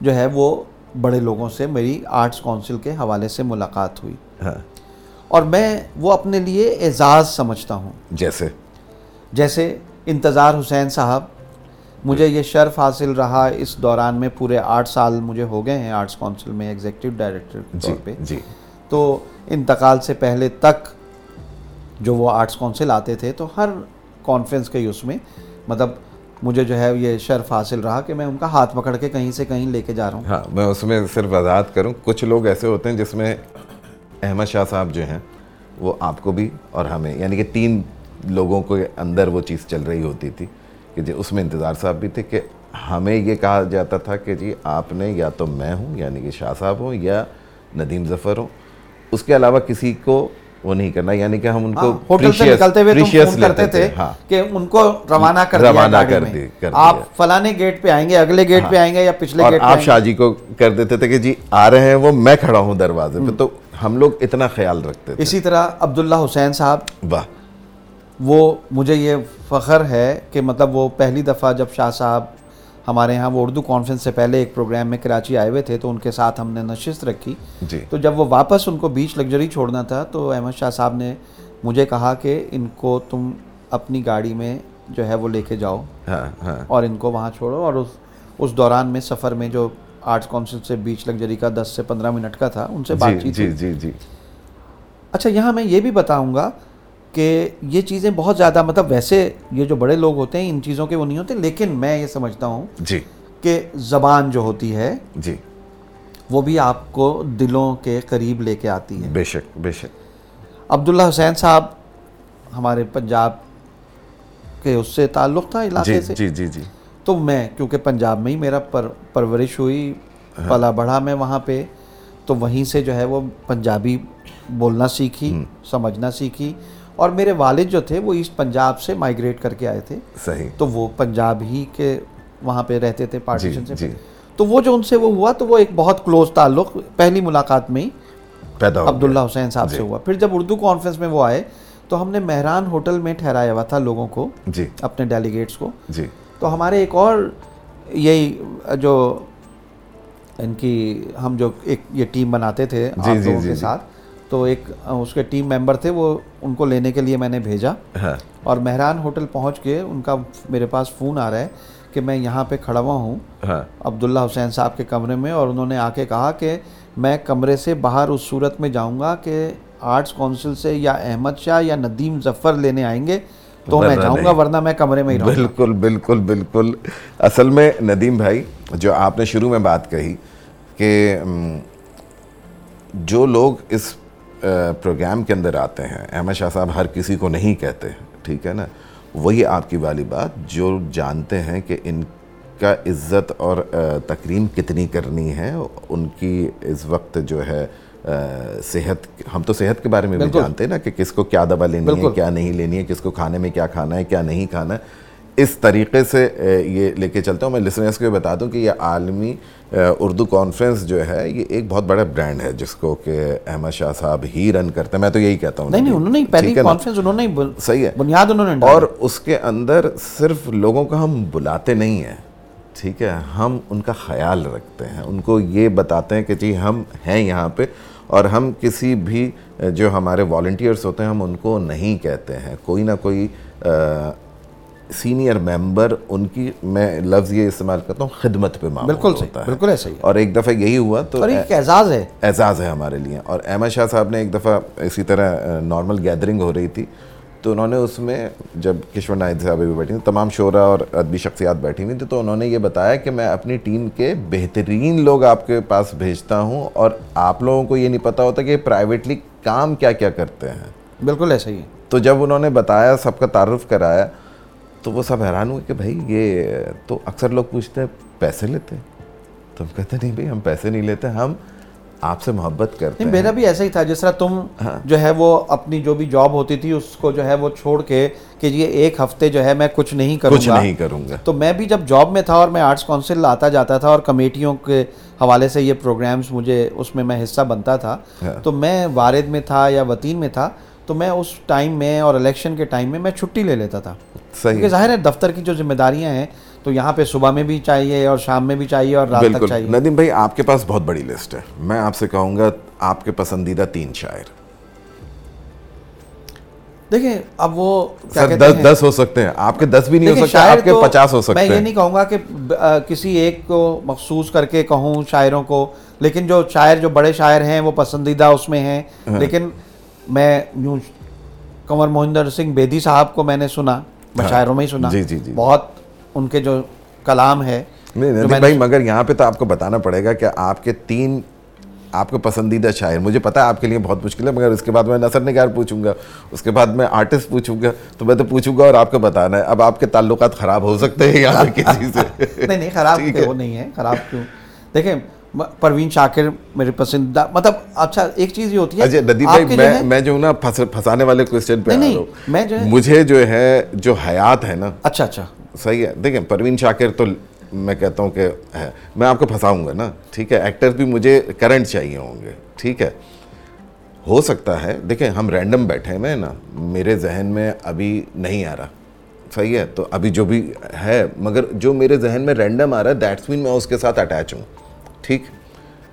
جو ہے وہ بڑے لوگوں سے میری آرٹس کونسل کے حوالے سے ملاقات ہوئی۔ ہاں۔ اور میں وہ اپنے لیے اعزاز سمجھتا ہوں۔ جیسے؟ جیسے انتظار حسین صاحب مجھے یہ شرف حاصل رہا اس دوران میں پورے آٹھ سال مجھے ہو گئے ہیں آرٹس کونسل میں ایگزیکٹو ڈائریکٹر کے طور پہ۔ جی۔ تو انتقال سے پہلے تک جو وہ آرٹس کونسل آتے تھے تو ہر کانفرنس کے اس میں مطلب مجھے جو ہے یہ شرف حاصل رہا کہ میں ان کا ہاتھ پکڑ کے کہیں سے کہیں لے کے جا رہا ہوں۔ ہاں میں اس میں صرف وضاحت کروں کچھ لوگ ایسے ہوتے ہیں جس میں احمد شاہ صاحب جو ہیں وہ آپ کو بھی اور ہمیں یعنی کہ تین لوگوں کے اندر وہ چیز چل رہی ہوتی تھی کہ جی اس میں انتظار صاحب بھی تھے کہ ہمیں یہ کہا جاتا تھا کہ جی آپ نے یا تو میں ہوں یعنی کہ شاہ صاحب ہوں یا ندیم ظفر ہوں۔ اس کے علاوہ کسی کو وہ نہیں کرنا یعنی کہ ہم ان کو ہوٹل سے نکلتے ہوئے فون کرتے تھے ہاں۔ کہ ان کو روانہ کر دیا روانہ کر آپ فلانے گیٹ پہ آئیں گے اگلے گیٹ پہ ہاں۔ آئیں گے یا پچھلے گیٹ پہ آپ شاہ جی کو کر دیتے تھے کہ جی آ رہے ہیں وہ میں کھڑا ہوں دروازے پہ۔ تو ہم لوگ اتنا خیال رکھتے تھے۔ اسی طرح عبداللہ حسین صاحب۔ واہ۔ وہ مجھے یہ فخر ہے کہ مطلب وہ پہلی دفعہ جب شاہ صاحب ہمارے ہاں وہ اردو کانفرنس سے پہلے ایک پروگرام میں کراچی آئے ہوئے تھے تو ان کے ساتھ ہم نے نشست رکھی۔ جی۔ تو جب وہ واپس ان کو بیچ لگژری چھوڑنا تھا تو احمد شاہ صاحب نے مجھے کہا کہ ان کو تم اپنی گاڑی میں جو ہے وہ لے کے جاؤ ہاں، ہاں۔ اور ان کو وہاں چھوڑو اور اس اس دوران میں سفر میں جو آرٹس کونسل سے بیچ لگژری کا دس سے پندرہ منٹ کا تھا ان سے بات چیت جی جی جی۔ اچھا یہاں میں یہ بھی بتاؤں گا کہ یہ چیزیں بہت زیادہ مطلب ویسے یہ جو بڑے لوگ ہوتے ہیں ان چیزوں کے وہ نہیں ہوتے لیکن میں یہ سمجھتا ہوں جی۔ کہ زبان جو ہوتی ہے جی۔ وہ بھی آپ کو دلوں کے قریب لے کے آتی ہے۔ بے شک بے شک۔ عبداللہ حسین صاحب ہمارے پنجاب کے اس سے تعلق تھا علاقے جی، سے۔ جی جی جی۔ تو میں کیونکہ پنجاب میں ہی میرا پر پرورش ہوئی ہاں۔ پلا بڑھا میں وہاں پہ تو وہیں سے جو ہے وہ پنجابی بولنا سیکھی سمجھنا سیکھی۔ اور میرے والد جو تھے وہ ایسٹ پنجاب سے مائگریٹ کر کے آئے تھے۔ صحیح۔ تو وہ پنجاب ہی کے وہاں پہ رہتے تھے پارٹیشن جی، سے جی۔ تو وہ جو ان سے وہ ہوا تو وہ ایک بہت کلوز تعلق پہلی ملاقات میں ہی پیدا عبداللہ حسین صاحب سے جی۔ ہوا۔ پھر جب اردو کانفرنس میں وہ آئے تو ہم نے مہران ہوٹل میں ٹھہرایا ہوا تھا لوگوں کو جی۔ اپنے ڈیلیگیٹس کو۔ جی۔ تو ہمارے ایک اور یہی جو ان کی ہم جو ایک یہ ٹیم بناتے تھے آپ لوگوں کے ساتھ تو ایک اس کے ٹیم ممبر تھے وہ ان کو لینے کے لیے میں نے بھیجا۔ ہاں۔ اور مہران ہوٹل پہنچ کے ان کا میرے پاس فون آ رہا ہے کہ میں یہاں پہ کھڑا ہوا ہوں۔ ہاں۔ عبداللہ حسین صاحب کے کمرے میں اور انہوں نے آ کے کہا کہ میں کمرے سے باہر اس صورت میں جاؤں گا کہ آرٹس کونسل سے یا احمد شاہ یا ندیم ظفر لینے آئیں گے تو میں جاؤں گا۔ ورنہ میں کمرے میں ہی رہوں بالکل بالکل بالکل۔ اصل میں ندیم بھائی جو آپ نے شروع میں بات کہی کہ جو لوگ اس پروگرام کے اندر آتے ہیں۔ احمد شاہ صاحب ہر کسی کو نہیں کہتے ٹھیک ہے نا؟ وہی آپ کی والی بات جو جانتے ہیں کہ ان کا عزت اور تکریم کتنی کرنی ہے ان کی اس وقت جو ہے صحت ہم تو صحت کے بارے میں بھی جانتے ہیں نا کہ کس کو کیا دوا لینی ہے کیا نہیں لینی ہے کس کو کھانے میں کیا کھانا ہے کیا نہیں کھانا ہے۔ اس طریقے سے یہ لے کے چلتا ہوں میں لسنرس کو یہ بتا دوں کہ یہ عالمی اردو کانفرنس جو ہے یہ ایک بہت بڑا برانڈ ہے جس کو کہ احمد شاہ صاحب ہی رن کرتے ہیں۔ میں تو یہی کہتا ہوں نہیں نہیں انہوں نے پہلی کانفرنس انہوں نے صحیح ہے۔ بنیاد انہوں نے اور اس کے اندر صرف لوگوں کو ہم بلاتے نہیں ہیں ٹھیک ہے؟ ہم ان کا خیال رکھتے ہیں ان کو یہ بتاتے ہیں کہ جی ہم ہیں یہاں پہ اور ہم کسی بھی جو ہمارے والنٹیئرس ہوتے ہیں ہم ان کو نہیں کہتے ہیں۔ کوئی نہ کوئی سینئر ممبر ان کی میں لفظ یہ استعمال کرتا ہوں خدمت پہ معمول بالکل ہوتا ہے۔ بالکل ایسا ہی اور ایک دفعہ یہی ہوا تو اور ایک اعزاز ہے۔ اعزاز ہے ہمارے لیے۔ اور احمد شاہ صاحب نے ایک دفعہ اسی طرح نارمل گیدرنگ ہو رہی تھی تو انہوں نے اس میں جب کشور نائد صاحب بھی بیٹھی تھیں تمام شعرا اور ادبی شخصیات بیٹھی ہوئی تھیں تو انہوں نے یہ بتایا کہ میں اپنی ٹیم کے بہترین لوگ آپ کے پاس بھیجتا ہوں اور آپ لوگوں کو یہ نہیں پتہ ہوتا کہ پرائیویٹلی کام کیا کیا کرتے ہیں۔ بالکل ایسا ہی تو جب انہوں نے بتایا سب کا تعارف کرایا تو وہ سب حیران ہوئے کہ بھائی یہ تو اکثر لوگ پوچھتے ہیں پیسے لیتے تو ہم کہتے نہیں بھائی ہم پیسے نہیں لیتے ہم آپ سے محبت کرتے نہیں میرا بھی ایسا ہی تھا جس طرح تم جو ہے وہ اپنی جو بھی جاب ہوتی تھی اس کو جو ہے وہ چھوڑ کے کہ یہ ایک ہفتے جو ہے میں کچھ نہیں کروں کچھ گا نہیں کروں گا۔ تو میں بھی جب جاب میں تھا اور میں آرٹس کونسل آتا جاتا تھا اور کمیٹیوں کے حوالے سے یہ پروگرامز مجھے اس میں میں حصہ بنتا تھا تو میں وارد میں تھا یا وطین میں تھا تو میں اس ٹائم میں اور الیکشن کے ٹائم میں میں چھٹی لے لیتا تھا۔ صحیح کیونکہ ظاہر ہے دفتر کی جو ذمہ داریاں ہیں تو یہاں پہ صبح میں بھی چاہیے اور شام میں بھی چاہیے اور رات تک چاہیے۔ ندیم بھائی آپ کے پاس بہت بڑی لسٹ ہے۔ میں آپ سے کہوں گا آپ کے پسندیدہ تین شاعر۔ دیکھیں اب وہ سر دس دس ہو سکتے ہیں۔ آپ کے دس بھی نہیں ہو سکتے آپ کے پچاس ہو میں سکتے یہ ہیں۔ نہیں کہوں گا کہ کسی ایک کو مخصوص کر کے کہوں شاعروں کو لیکن جو شاعر جو بڑے شاعر ہیں وہ پسندیدہ اس میں ہیں۔ ہاں۔ لیکن میں یوں کنور موہندر سنگھ بیدی صاحب کو میں نے سنا میں شاعروں میں ہی سنا۔ جی، جی، جی۔ بہت ان کے جو کلام ہے نہیں بھائی مگر یہاں پہ تو آپ کو بتانا پڑے گا کہ آپ کے تین آپ کے پسندیدہ شاعر مجھے پتا ہے آپ کے لیے بہت مشکل ہے مگر اس کے بعد میں نثر نگار پوچھوں گا اس کے بعد میں آرٹسٹ پوچھوں گا تو میں تو پوچھوں گا اور آپ کو بتانا ہے۔ اب آپ کے تعلقات خراب ہو سکتے ہیں یہاں کسی سے۔ نہیں نہیں خراب نہیں ہے خراب کیوں؟ دیکھیں پروین شاکر میرے پسندیدہ مطلب اچھا ایک چیز یہ ہوتی ہے اجے آپ بھائی میں میں جو ہوں نا پھنس- پھنسانے والے کوشچن پہ آ رہا ہوں۔ میں جو مجھے جو ہے جو حیات ہے نا۔ اچھا اچھا۔ صحیح ہے۔ دیکھیں پروین شاکر تو میں کہتا ہوں کہ میں آپ کو پھنساؤں گا نا۔ ٹھیک ہے؟ ایکٹر بھی مجھے کرنٹ چاہیے ہوں گے۔ ٹھیک ہے؟ ہو سکتا ہے۔ دیکھیں ہم رینڈم بیٹھے ہیں نا۔ میرے ذہن میں ابھی نہیں آ رہا۔ صحیح ہے؟ تو ابھی جو بھی ہے مگر جو میرے ذہن میں رینڈم آ رہا ہے دیٹس مین میں اس کے ساتھ اٹیچ ہوں۔ ٹھیک۔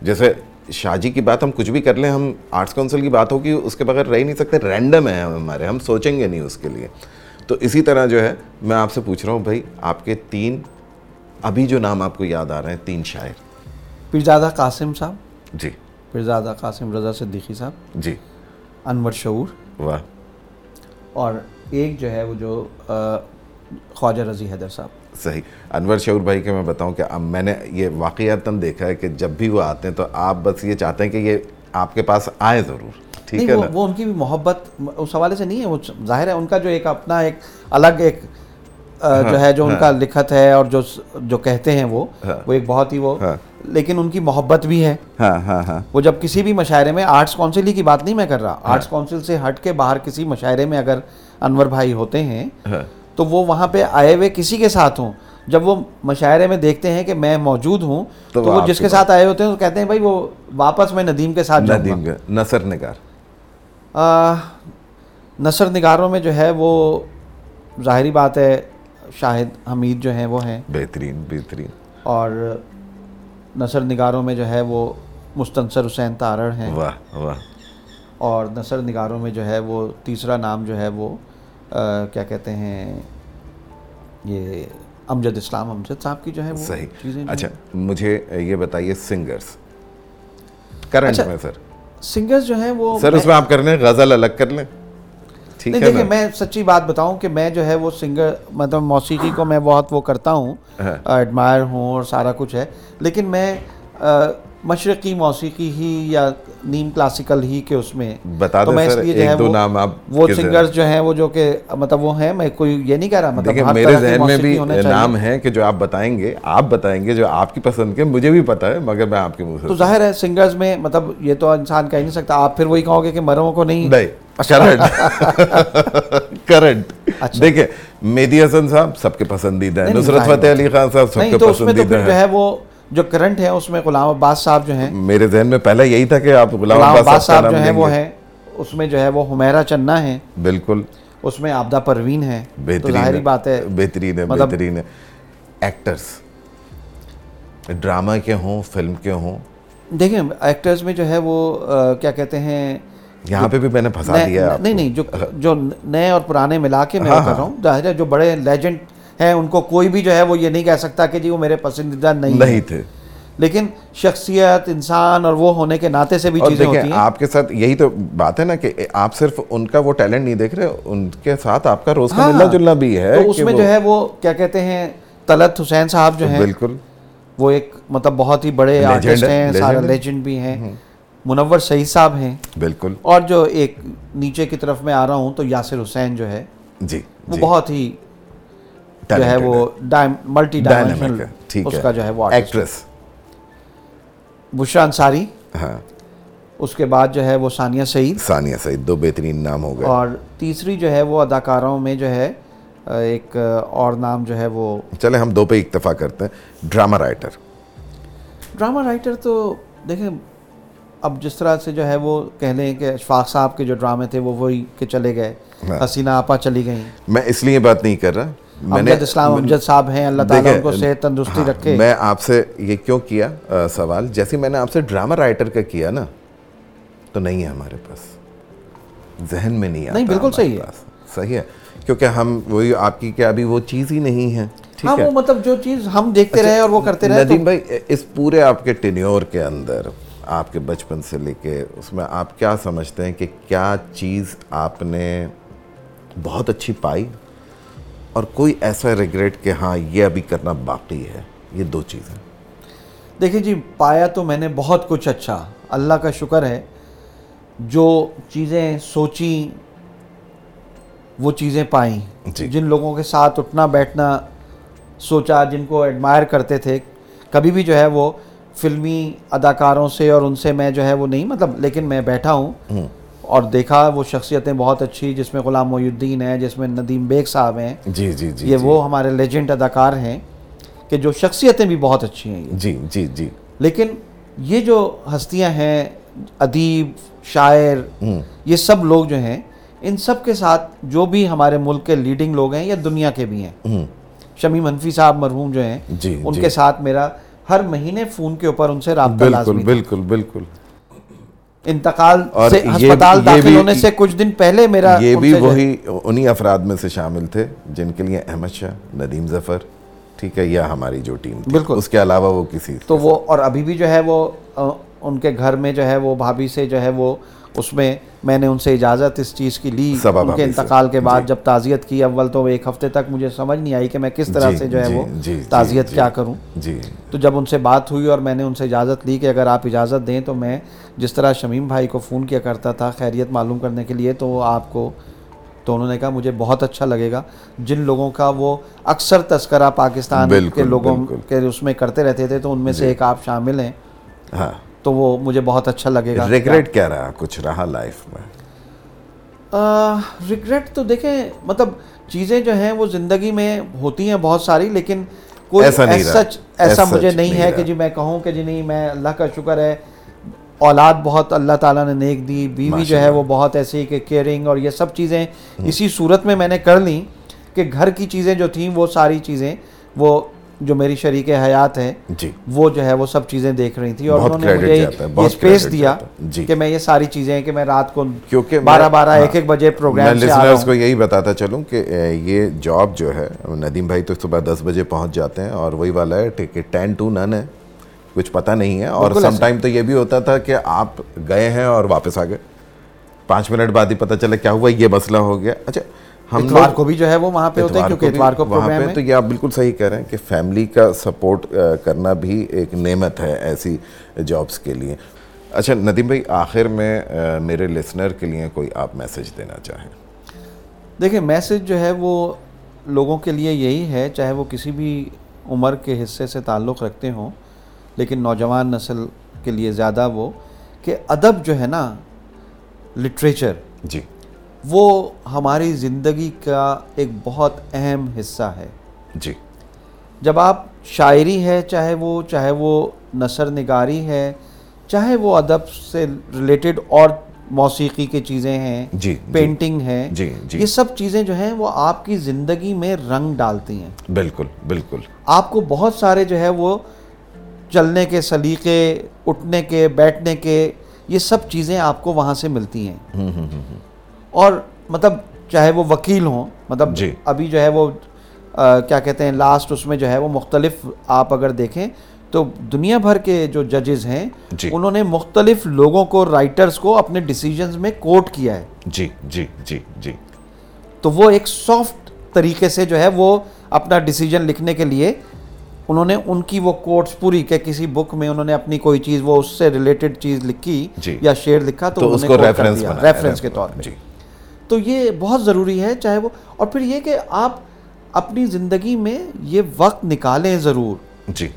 جیسے شاہ جی کی بات ہم کچھ بھی کر لیں ہم آرٹس کونسل کی بات ہوگی اس کے بغیر رہ ہی نہیں سکتے رینڈم ہے ہم ہمارے ہم سوچیں گے نہیں اس کے لیے۔ تو اسی طرح جو ہے میں آپ سے پوچھ رہا ہوں بھائی آپ کے تین ابھی جو نام آپ کو یاد آ رہے ہیں تین شاعر۔ پیرزادہ قاسم صاحب۔ جی۔ پیرزادہ قاسم رضا صدیقی صاحب۔ جی۔ انور شعور۔ واہ۔ اور ایک جو ہے وہ جو خواجہ رضی حیدر صاحب۔ صحیح. انور شعور بھائی کے میں بتاؤں کہ اب میں نے یہ واقعاتاً دیکھا ہے کہ جب بھی وہ آتے ہیں تو آپ بس یہ چاہتے ہیں کہ یہ آپ کے پاس آئے ضرور. ٹھیک ہے وہ ان کی بھی محبت اس حوالے سے نہیں ہے وہ ظاہر ہے ان کا جو ایک اپنا ایک الگ ایک آ، جو ہے جو ان کا لکھت ہے اور جو جو کہتے ہیں وہ وہ ایک بہت ہی وہ لیکن ان کی محبت بھی ہے۔ ہاں ہاں ہاں۔ وہ جب کسی بھی مشاعرے میں آرٹس کونسل ہی کی بات نہیں میں کر رہا آرٹس کونسل سے ہٹ کے باہر کسی مشاعرے میں اگر انور بھائی ہوتے ہیں ہاں۔ تو وہ وہاں پہ آئے ہوئے کسی کے ساتھ ہوں۔ جب وہ مشاعرے میں دیکھتے ہیں کہ میں موجود ہوں تو وہ جس کے کے ساتھ آئے ہوتے ہیں تو کہتے ہیں بھائی وہ واپس میں ندیم کے ساتھ ندیم کا نثر نگار۔ نثر نگاروں میں جو ہے وہ ظاہری بات ہے شاہد حمید جو ہیں وہ ہیں۔ بہترین بہترین۔ اور نثر نگاروں میں جو ہے وہ مستنصر حسین تارڑ ہیں۔ واہ واہ۔ اور نثر نگاروں میں جو ہے وہ تیسرا نام جو ہے وہ کیا کہتے ہیں یہ امجد اسلام امجد صاحب کی جو ہے صحیح۔ چیزیں اچھا مجھے یہ بتائیے سنگرز۔ کرنٹ میں سر۔ سنگرز جو ہیں وہ سر اس میں آپ کر لیں غزل الگ کر لیں۔ ٹھیک نہیں ہے دیکھیں میں سچی بات بتاؤں کہ میں جو ہے وہ سنگر مطلب موسیقی کو میں بہت وہ کرتا ہوں ایڈمائر ہوں اور سارا کچھ ہے لیکن میں مشرقی موسیقی ہی یا نیم کلاسیکل ہی کے اس میں۔ بتا دیں سر ایک دو نام آپ وہ سنگرز جو ہیں وہ جو کہ مطلب وہ ہیں میں کوئی یہ نہیں کہہ رہا مطلب میرے ذہن میں بھی نام ہے کہ جو آپ بتائیں گے آپ بتائیں گے جو آپ کی پسند کے مجھے بھی پتا ہے مگر میں آپ کے منہ تو ظاہر ہے سنگرز میں مطلب یہ تو انسان کہہ نہیں سکتا۔ آپ پھر وہی کہو گے کہ مروں کو نہیں۔ نہیں کرنٹ کرنٹ اچھا۔ دیکھیں مہدی حسن صاحب سب کے پسندیدہ ہیں۔ نہیں، نصرت فتح علی خان صاحب سب نہیں کے تو اس میں تو پسندیدہ پھر جو ہیں۔ ہے وہ جو کرنٹ ہے اس میں غلام عباس صاحب جو ہیں میرے ذہن میں پہلے یہی تھا کہ آپ غلام عباس صاحب جو ہیں وہ ہیں اس میں جو ہے وہ حمیرہ چنہ ہیں۔ بالکل۔ اس میں آبدہ پروین ہے تو ظاہری بات ہے بہترین ہے مطلب- بہترین ہے ایکٹرز ڈرامہ کے ہوں فلم کے ہوں۔ دیکھیں ایکٹرز میں جو ہے وہ کیا کہتے ہیں؟ یہاں پہ بھی میں نے پھنسا دیا نہیں نہیں جو جو نئے اور پرانے ملا کے میں وہ کر رہا ہوں۔ ظاہر ہے جو بڑے لیجنڈ ہیں ان کو کوئی بھی جو ہے وہ یہ نہیں کہہ سکتا کہ جی وہ میرے پسندیدہ نہیں ہیں۔ نہیں تھے۔ لیکن شخصیت انسان اور وہ ہونے کے ناطے سے بھی چیزیں ہوتی ہیں۔ آپ کے ساتھ یہی تو بات ہے نا کہ آپ صرف ان کا وہ ٹیلنٹ نہیں دیکھ رہے ان کے ساتھ آپ کا روز کا ہاں، ملنا جلنا بھی ہے تو اس میں جو ہے وہ کیا کہتے ہیں طلت حسین صاحب جو ہیں بالکل۔ وہ ایک مطلب بہت ہی بڑے آرٹسٹ ہیں سارا۔ لیجنڈ بھی ہیں۔ منور سعید صاحب ہیں۔ بالکل۔ اور جو ایک نیچے کی طرف میں آ رہا ہوں تو یاسر حسین جو ہے جی وہ بہت ہی جو ہے وہ ملٹی ڈائمینشنل اس کا جو ہے وہ ایکٹریس بشرا انصاری ہاں۔ اس کے بعد جو ہے وہ ثانیہ سعید۔ ثانیہ سعید دو بہترین نام ہو گئے۔ اور تیسری جو ہے وہ اداکاروں میں جو ہے ایک اور نام جو ہے وہ۔ چلے ہم دو پہ اکتفا کرتے ہیں۔ Drama writer. ڈرامہ رائٹر تو دیکھیں اب جس طرح سے جو ہے وہ کہہ لیں کہ اشفاق صاحب کے جو ڈرامے تھے وہ وہی کہ چلے گئے۔ ہاں۔ حسینہ آپا چلی گئیں۔ میں اس لیے بات نہیں کر رہا۔ امجد اسلام امجد صاحب ہیں اللہ تعالیٰ ان کو صحت تندرستی ہاں، رکھے۔ میں آپ سے یہ کیوں کیا سوال؟ جیسے میں نے آپ سے ڈرامہ رائٹر کا کیا نا تو نہیں ہے ہمارے پاس۔ ذہن میں نہیں آتا نہیں، بالکل صحیح ہے۔ صحیح ہے کیونکہ ہم وہی آپ کی کیا ابھی وہ چیز ہی نہیں ہے۔ ٹھیک ہاں ہے۔ وہ مطلب جو چیز ہم دیکھتے رہے اور وہ کرتے رہے ندیم بھائی اس پورے آپ کے ٹینیور کے اندر آپ کے بچپن سے لے کے اس میں آپ کیا سمجھتے ہیں کہ کیا چیز آپ نے بہت اچھی پائی؟ اور کوئی ایسا ریگریٹ کہ ہاں یہ ابھی کرنا باقی ہے یہ دو چیزیں۔ دیکھیں جی پایا تو میں نے بہت کچھ اچھا اللہ کا شکر ہے جو چیزیں سوچیں وہ چیزیں پائیں۔ جی۔ جن لوگوں کے ساتھ اٹھنا بیٹھنا سوچا جن کو ایڈمائر کرتے تھے کبھی بھی جو ہے وہ فلمی اداکاروں سے اور ان سے میں جو ہے وہ نہیں مطلب لیکن میں بیٹھا ہوں۔ اور دیکھا وہ شخصیتیں بہت اچھی جس میں غلام محی الدین ہے جس میں ندیم بیگ صاحب ہیں۔ جی جی جی یہ وہ ہمارے لیجنڈ اداکار ہیں کہ جو شخصیتیں بھی بہت اچھی ہیں۔ جی جی جی۔ لیکن یہ جو ہستیاں ہیں ادیب شاعر یہ سب لوگ جو ہیں ان سب کے ساتھ جو بھی ہمارے ملک کے لیڈنگ لوگ ہیں یا دنیا کے بھی ہیں۔ شمی منفی صاحب مرحوم جو ہیں جی، ان جی۔ کے ساتھ میرا ہر مہینے فون کے اوپر ان سے رابطہ بالکل لازمی تھا۔ بالکل بالکل۔ انتقال سے ہسپتال داخل ہونے سے کچھ دن پہلے میرا یہ بھی وہی انہی افراد میں سے شامل تھے جن کے لیے احمد شاہ ندیم ظفر ٹھیک ہے یا ہماری جو ٹیم تھی بالکل۔ اس کے علاوہ وہ کسی تو وہ اور ابھی بھی جو ہے وہ ان کے گھر میں جو ہے وہ بھابھی سے جو ہے وہ اس میں میں نے ان سے اجازت اس چیز کی لی ان کے انتقال کے بعد جی۔ جب تعزیت کی اول تو ایک ہفتے تک مجھے سمجھ نہیں آئی کہ میں کس طرح جی، سے جو ہے جی، وہ تعزیت۔ کیا کروں جی تو جب ان سے بات ہوئی اور میں نے ان سے اجازت لی کہ اگر آپ اجازت دیں تو میں جس طرح شمیم بھائی کو فون کیا کرتا تھا خیریت معلوم کرنے کے لیے تو وہ آپ کو تو انہوں نے کہا مجھے بہت اچھا لگے گا جن لوگوں کا وہ اکثر تذکرہ پاکستان کے لوگوں۔ کے اس میں کرتے رہتے تھے تو ان میں سے ایک آپ شامل ہیں ہاں تو وہ مجھے بہت اچھا لگے گا ریگریٹ کیا رہا کچھ رہا لائف میں؟ ریگریٹ تو دیکھیں مطلب چیزیں جو ہیں وہ زندگی میں ہوتی ہیں بہت ساری لیکن کوئی ایسا such- ایسا مجھے نہیں ہے۔ کہ جی میں کہوں کہ جی نہیں میں اللہ کا شکر ہے۔ اولاد بہت اللہ تعالیٰ نے نیک دی بیوی جو ہے وہ بہت ایسی کہ کیئرنگ اور یہ سب چیزیں اسی صورت میں میں نے کر لیں کہ گھر کی چیزیں جو تھیں وہ ساری چیزیں وہ جو میری شریک حیات ہے جی وہ جو ہے وہ سب چیزیں دیکھ رہی تھی اور انہوں نے مجھے یہ اسپیس credit دیا۔ جی۔ کہ میں یہ ساری چیزیں کہ میں رات کو کیونکہ بارہ بارہ ہاں، ایک ایک بجے پروگرام سے آ رہا لسنرز ہوں کو یہی بتاتا چلوں کہ یہ جاب جو ہے ندیم بھائی تو صبح دس بجے پہنچ جاتے ہیں اور وہی والا ہے کہ ٹین ٹو نن ہے کچھ پتہ نہیں ہے اور سم۔ ٹائم تو یہ بھی ہوتا تھا کہ آپ گئے ہیں اور واپس آ گئے پانچ منٹ بعد ہی پتہ چلا کیا ہوا یہ مسئلہ ہو گیا اچھا ہم اتوار کو بھی جو ہے وہ وہاں پہ ہوتے ہیں کیونکہ اتوار کو وہاں پروگرام پہ ہے۔ تو یہ آپ بالکل صحیح کہہ رہے ہیں کہ فیملی کا سپورٹ کرنا بھی ایک نعمت ہے ایسی جابس کے لیے۔ اچھا ندیم بھائی آخر میں میرے لسنر کے لیے کوئی آپ میسج دینا چاہیں؟ دیکھیں میسج جو ہے وہ لوگوں کے لیے یہی ہے چاہے وہ کسی بھی عمر کے حصے سے تعلق رکھتے ہوں لیکن نوجوان نسل کے لیے زیادہ وہ کہ ادب جو ہے نا لٹریچر جی۔ وہ ہماری زندگی کا ایک بہت اہم حصہ ہے۔ جی۔ جب آپ شاعری ہے چاہے وہ چاہے وہ نثر نگاری ہے چاہے وہ ادب سے ریلیٹڈ اور موسیقی کی چیزیں ہیں جی، جی۔ پینٹنگ ہے جی، جی۔ یہ سب چیزیں جو ہیں وہ آپ کی زندگی میں رنگ ڈالتی ہیں۔ بالکل بالکل۔ آپ کو بہت سارے جو ہے وہ چلنے کے سلیقے اٹھنے کے بیٹھنے کے یہ سب چیزیں آپ کو وہاں سے ملتی ہیں۔ اور مطلب چاہے وہ وکیل ہوں مطلب جی۔ ابھی جو ہے وہ آ، کیا کہتے ہیں لاسٹ اس میں جو ہے وہ مختلف آپ اگر دیکھیں تو دنیا بھر کے جو ججز ہیں جی۔ انہوں نے مختلف لوگوں کو رائٹرز کو اپنے ڈیسیجنز میں کوٹ کیا ہے جی جی جی جی تو وہ ایک سافٹ طریقے سے جو ہے وہ اپنا ڈیسیجن لکھنے کے لیے انہوں نے ان کی وہ کوٹس پوری کہ کسی بک میں انہوں نے اپنی کوئی چیز وہ اس سے ریلیٹڈ چیز لکھی جی۔ یا شعر لکھا تو تو انہوں نے ریفرنس کے طور پہ جی تو یہ بہت ضروری ہے چاہے وہ اور پھر یہ کہ آپ اپنی زندگی میں یہ وقت نکالیں ضرور۔ جی۔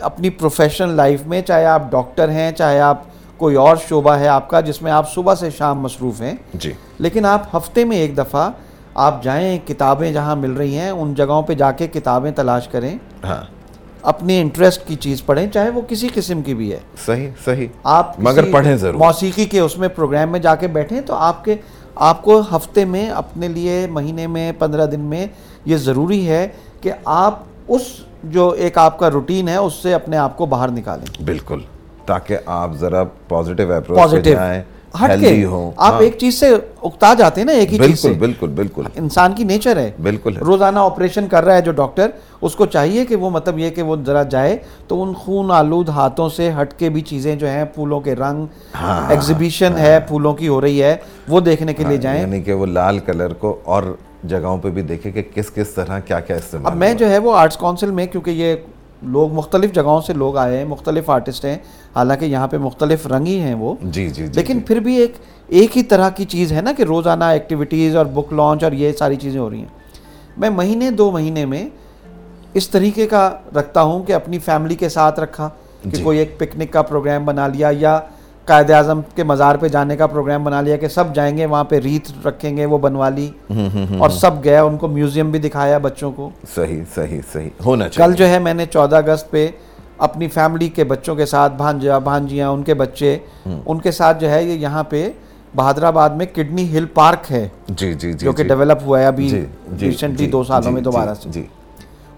اپنی پروفیشنل لائف میں چاہے آپ ڈاکٹر ہیں چاہے آپ کوئی اور شعبہ ہے آپ کا جس میں آپ صبح سے شام مصروف ہیں۔ جی۔ لیکن آپ ہفتے میں ایک دفعہ آپ جائیں کتابیں جہاں مل رہی ہیں ان جگہوں پہ جا کے کتابیں تلاش کریں۔ ہاں۔ اپنی انٹرسٹ کی چیز پڑھیں چاہے وہ کسی قسم کی بھی ہے۔ صحیح صحیح۔ آپ مگر پڑھیں ضرور۔ موسیقی کے اس میں پروگرام میں جا کے بیٹھیں تو آپ کے آپ کو ہفتے میں اپنے لیے مہینے میں پندرہ دن میں یہ ضروری ہے کہ آپ اس جو ایک آپ کا روٹین ہے اس سے اپنے آپ کو باہر نکالیں۔ بالکل تاکہ آپ ذرا پازیٹیو اپروچ سے جائیں۔ ہٹ کے آپ ہاں، ایک چیز سے اکتا جاتے ہیں نا ایک ہی چیز سے۔ بالکل بالکل۔ انسان کی نیچر ہے۔ بالکل روزانہ آپریشن کر رہا ہے جو ڈاکٹر اس کو چاہیے کہ وہ مطلب یہ کہ وہ ذرا جائے تو ان خون آلود ہاتھوں سے ہٹ کے بھی چیزیں جو ہیں پھولوں کے رنگ ہاں، ایگزیبیشن ہے پھولوں کی ہو رہی ہے وہ دیکھنے کے لیے جائیں۔ یعنی کہ وہ لال کلر کو اور جگہوں پہ بھی دیکھے کہ کس کس طرح کیا کیا استعمال اب میں جو ہے وہ آرٹس کونسل میں کیونکہ یہ لوگ مختلف جگہوں سے لوگ آئے ہیں مختلف آرٹسٹ ہیں حالانکہ یہاں پہ مختلف رنگ ہی ہیں وہ۔ جی جی جی لیکن پھر بھی ایک ایک ہی طرح کی چیز ہے نا کہ روزانہ ایکٹیویٹیز اور بک لانچ اور یہ ساری چیزیں ہو رہی ہیں۔ میں مہینے دو مہینے میں اس طریقے کا رکھتا ہوں کہ اپنی فیملی کے ساتھ رکھا کہ جی۔ کوئی ایک پکنک کا پروگرام بنا لیا یا قائد اعظم کے مزار پہ جانے کا پروگرام بنا لیا کہ سب جائیں گے وہاں پہ ریت رکھیں گے وہ بنوا لی۔ اور سب گیا ان کو میوزیم بھی دکھایا بچوں کو۔ صحیح صحیح صحیح ہونا چاہیے۔ کل جو ہے میں نے چودہ اگست پہ اپنی فیملی کے بچوں کے ساتھ بھانجا بھانجیاں ان کے بچے ان کے ساتھ جو ہے یہ یہاں پہ بہادر آباد میں کڈنی ہل پارک ہے۔ جی جی جی جو کہ جی۔ ڈیولپ ہوا ہے ابھی ریسنٹلی جی، دو سالوں میں دوبارہ سے۔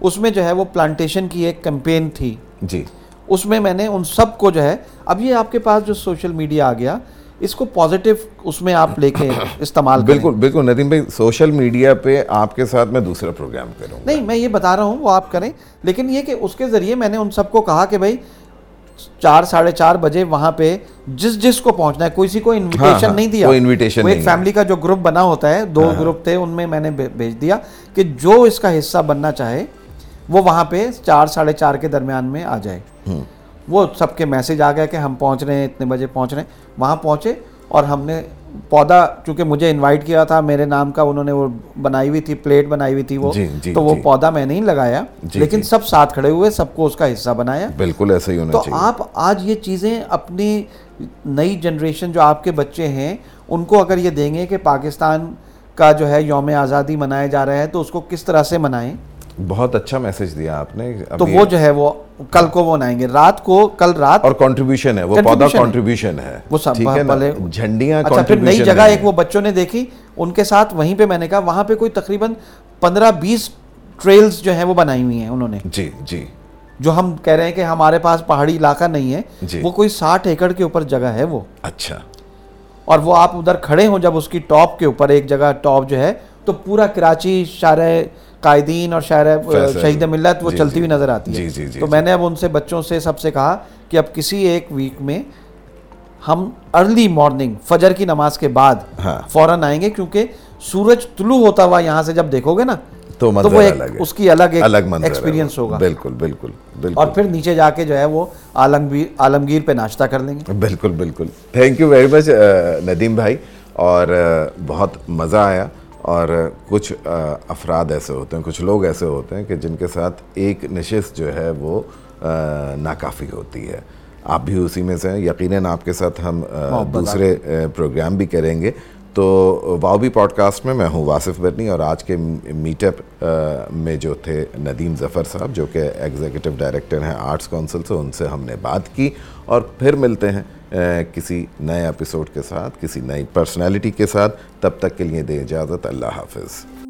اس میں جو ہے وہ پلانٹیشن کی ایک کمپین تھی۔ جی۔ اس میں میں نے ان سب کو جو ہے اب یہ آپ کے پاس جو سوشل میڈیا آ گیا اس کو پازیٹیو اس میں آپ لے کے استعمال کریں۔ بالکل بالکل ندیم بھائی سوشل میڈیا پہ آپ کے ساتھ میں دوسرا پروگرام کروں گا۔ نہیں میں یہ بتا رہا ہوں وہ آپ کریں۔ لیکن یہ کہ اس کے ذریعے میں نے ان سب کو کہا کہ بھائی چار ساڑھے چار بجے وہاں پہ جس جس کو پہنچنا ہے کوئی کو ہاں، انویٹیشن ہاں، نہیں دیا۔ وہ ایک۔ فیملی کا جو گروپ بنا ہوتا ہے دو گروپ تھے ان میں میں نے بھیج دیا کہ جو اس کا حصہ بننا چاہے وہ وہاں پہ چار ساڑھے چار کے درمیان میں آ جائے۔ وہ سب کے میسج آ گیا کہ ہم پہنچ رہے ہیں اتنے بجے پہنچ رہے ہیں۔ وہاں پہنچے اور ہم نے پودا چونکہ مجھے انوائٹ کیا تھا میرے نام کا انہوں نے وہ بنائی ہوئی تھی پلیٹ بنائی ہوئی تھی وہ جی، جی، تو وہ جی۔ پودا میں نہیں لگایا لیکن۔ سب ساتھ کھڑے ہوئے سب کو اس کا حصہ بنایا۔ بالکل ایسا ہی ہونا تو آپ آج یہ چیزیں اپنی نئی جنریشن جو آپ کے بچے ہیں ان کو اگر یہ دیں گے کہ پاکستان کا جو ہے یوم آزادی منایا جا رہا ہے تو اس کو کس طرح سے منائیں؟ بہت اچھا میسج دیا آپ نے۔ تو وہ جو ہے وہ کل کو وہ منائیں گے۔ رات کو کل رات اور کنٹریبیوشن ہے وہ پودا Contribution ہے۔ وہ سب جھنڈیاں اچھا پھر نئی جگہ۔ ایک وہ بچوں نے دیکھی ان کے ساتھ وہیں پہ میں نے کہا وہاں پہ کوئی تقریباً پندرہ بیس ٹریلز جو ہیں وہ بنائی ہوئی ہیں انہوں نے۔ جی جی۔ جو ہم کہہ رہے ہیں کہ ہمارے پاس پہاڑی علاقہ نہیں ہے جی۔ وہ کوئی ساٹھ ایکڑ کے اوپر جگہ ہے وہ۔ اچھا۔ اور وہ آپ ادھر کھڑے ہوں جب اس کی ٹاپ کے اوپر ایک جگہ ٹاپ جو ہے تو پورا کراچی شارع قائدین اور فیصل۔ شہید ملت وہ جی، چلتی جی۔ ہوئی نظر آتی ہے جی، تو۔ میں نے اب ان سے بچوں سے سب سے کہا کہ اب کسی ایک ویک میں ہم ارلی مارننگ فجر کی نماز کے بعد ہاں۔ فوراً آئیں گے کیونکہ سورج طلوع ہوتا ہوا یہاں سے جب دیکھو گے نا تو وہ اس کی الگ ایک ایکسپیرینس۔ ہوگا بالکل بالکل بالکل اور پھر نیچے جا کے جو ہے وہ عالمگیر عالمگیر پہ ناشتہ کر لیں گے بالکل بالکل thank you very much Nadeem بھائی اور بہت مزہ آیا اور کچھ افراد ایسے ہوتے ہیں کچھ لوگ ایسے ہوتے ہیں کہ جن کے ساتھ ایک نشست جو ہے وہ ناکافی ہوتی ہے۔ آپ بھی اسی میں سے ہیں یقیناً آپ کے ساتھ ہم دوسرے پروگرام بھی کریں گے۔ تو واؤ بھی پوڈ کاسٹ میں میں ہوں واصف برنی اور آج کے میٹ اپ میں جو تھے ندیم ظفر صاحب جو کہ ایگزیکٹو ڈائریکٹر ہیں آرٹس کونسل سے ان سے ہم نے بات کی اور پھر ملتے ہیں۔ کسی نئے ایپیسوڈ کے ساتھ، کسی نئی پرسنالٹی کے ساتھ، تب تک کے لیے دیں اجازت، اللہ حافظ۔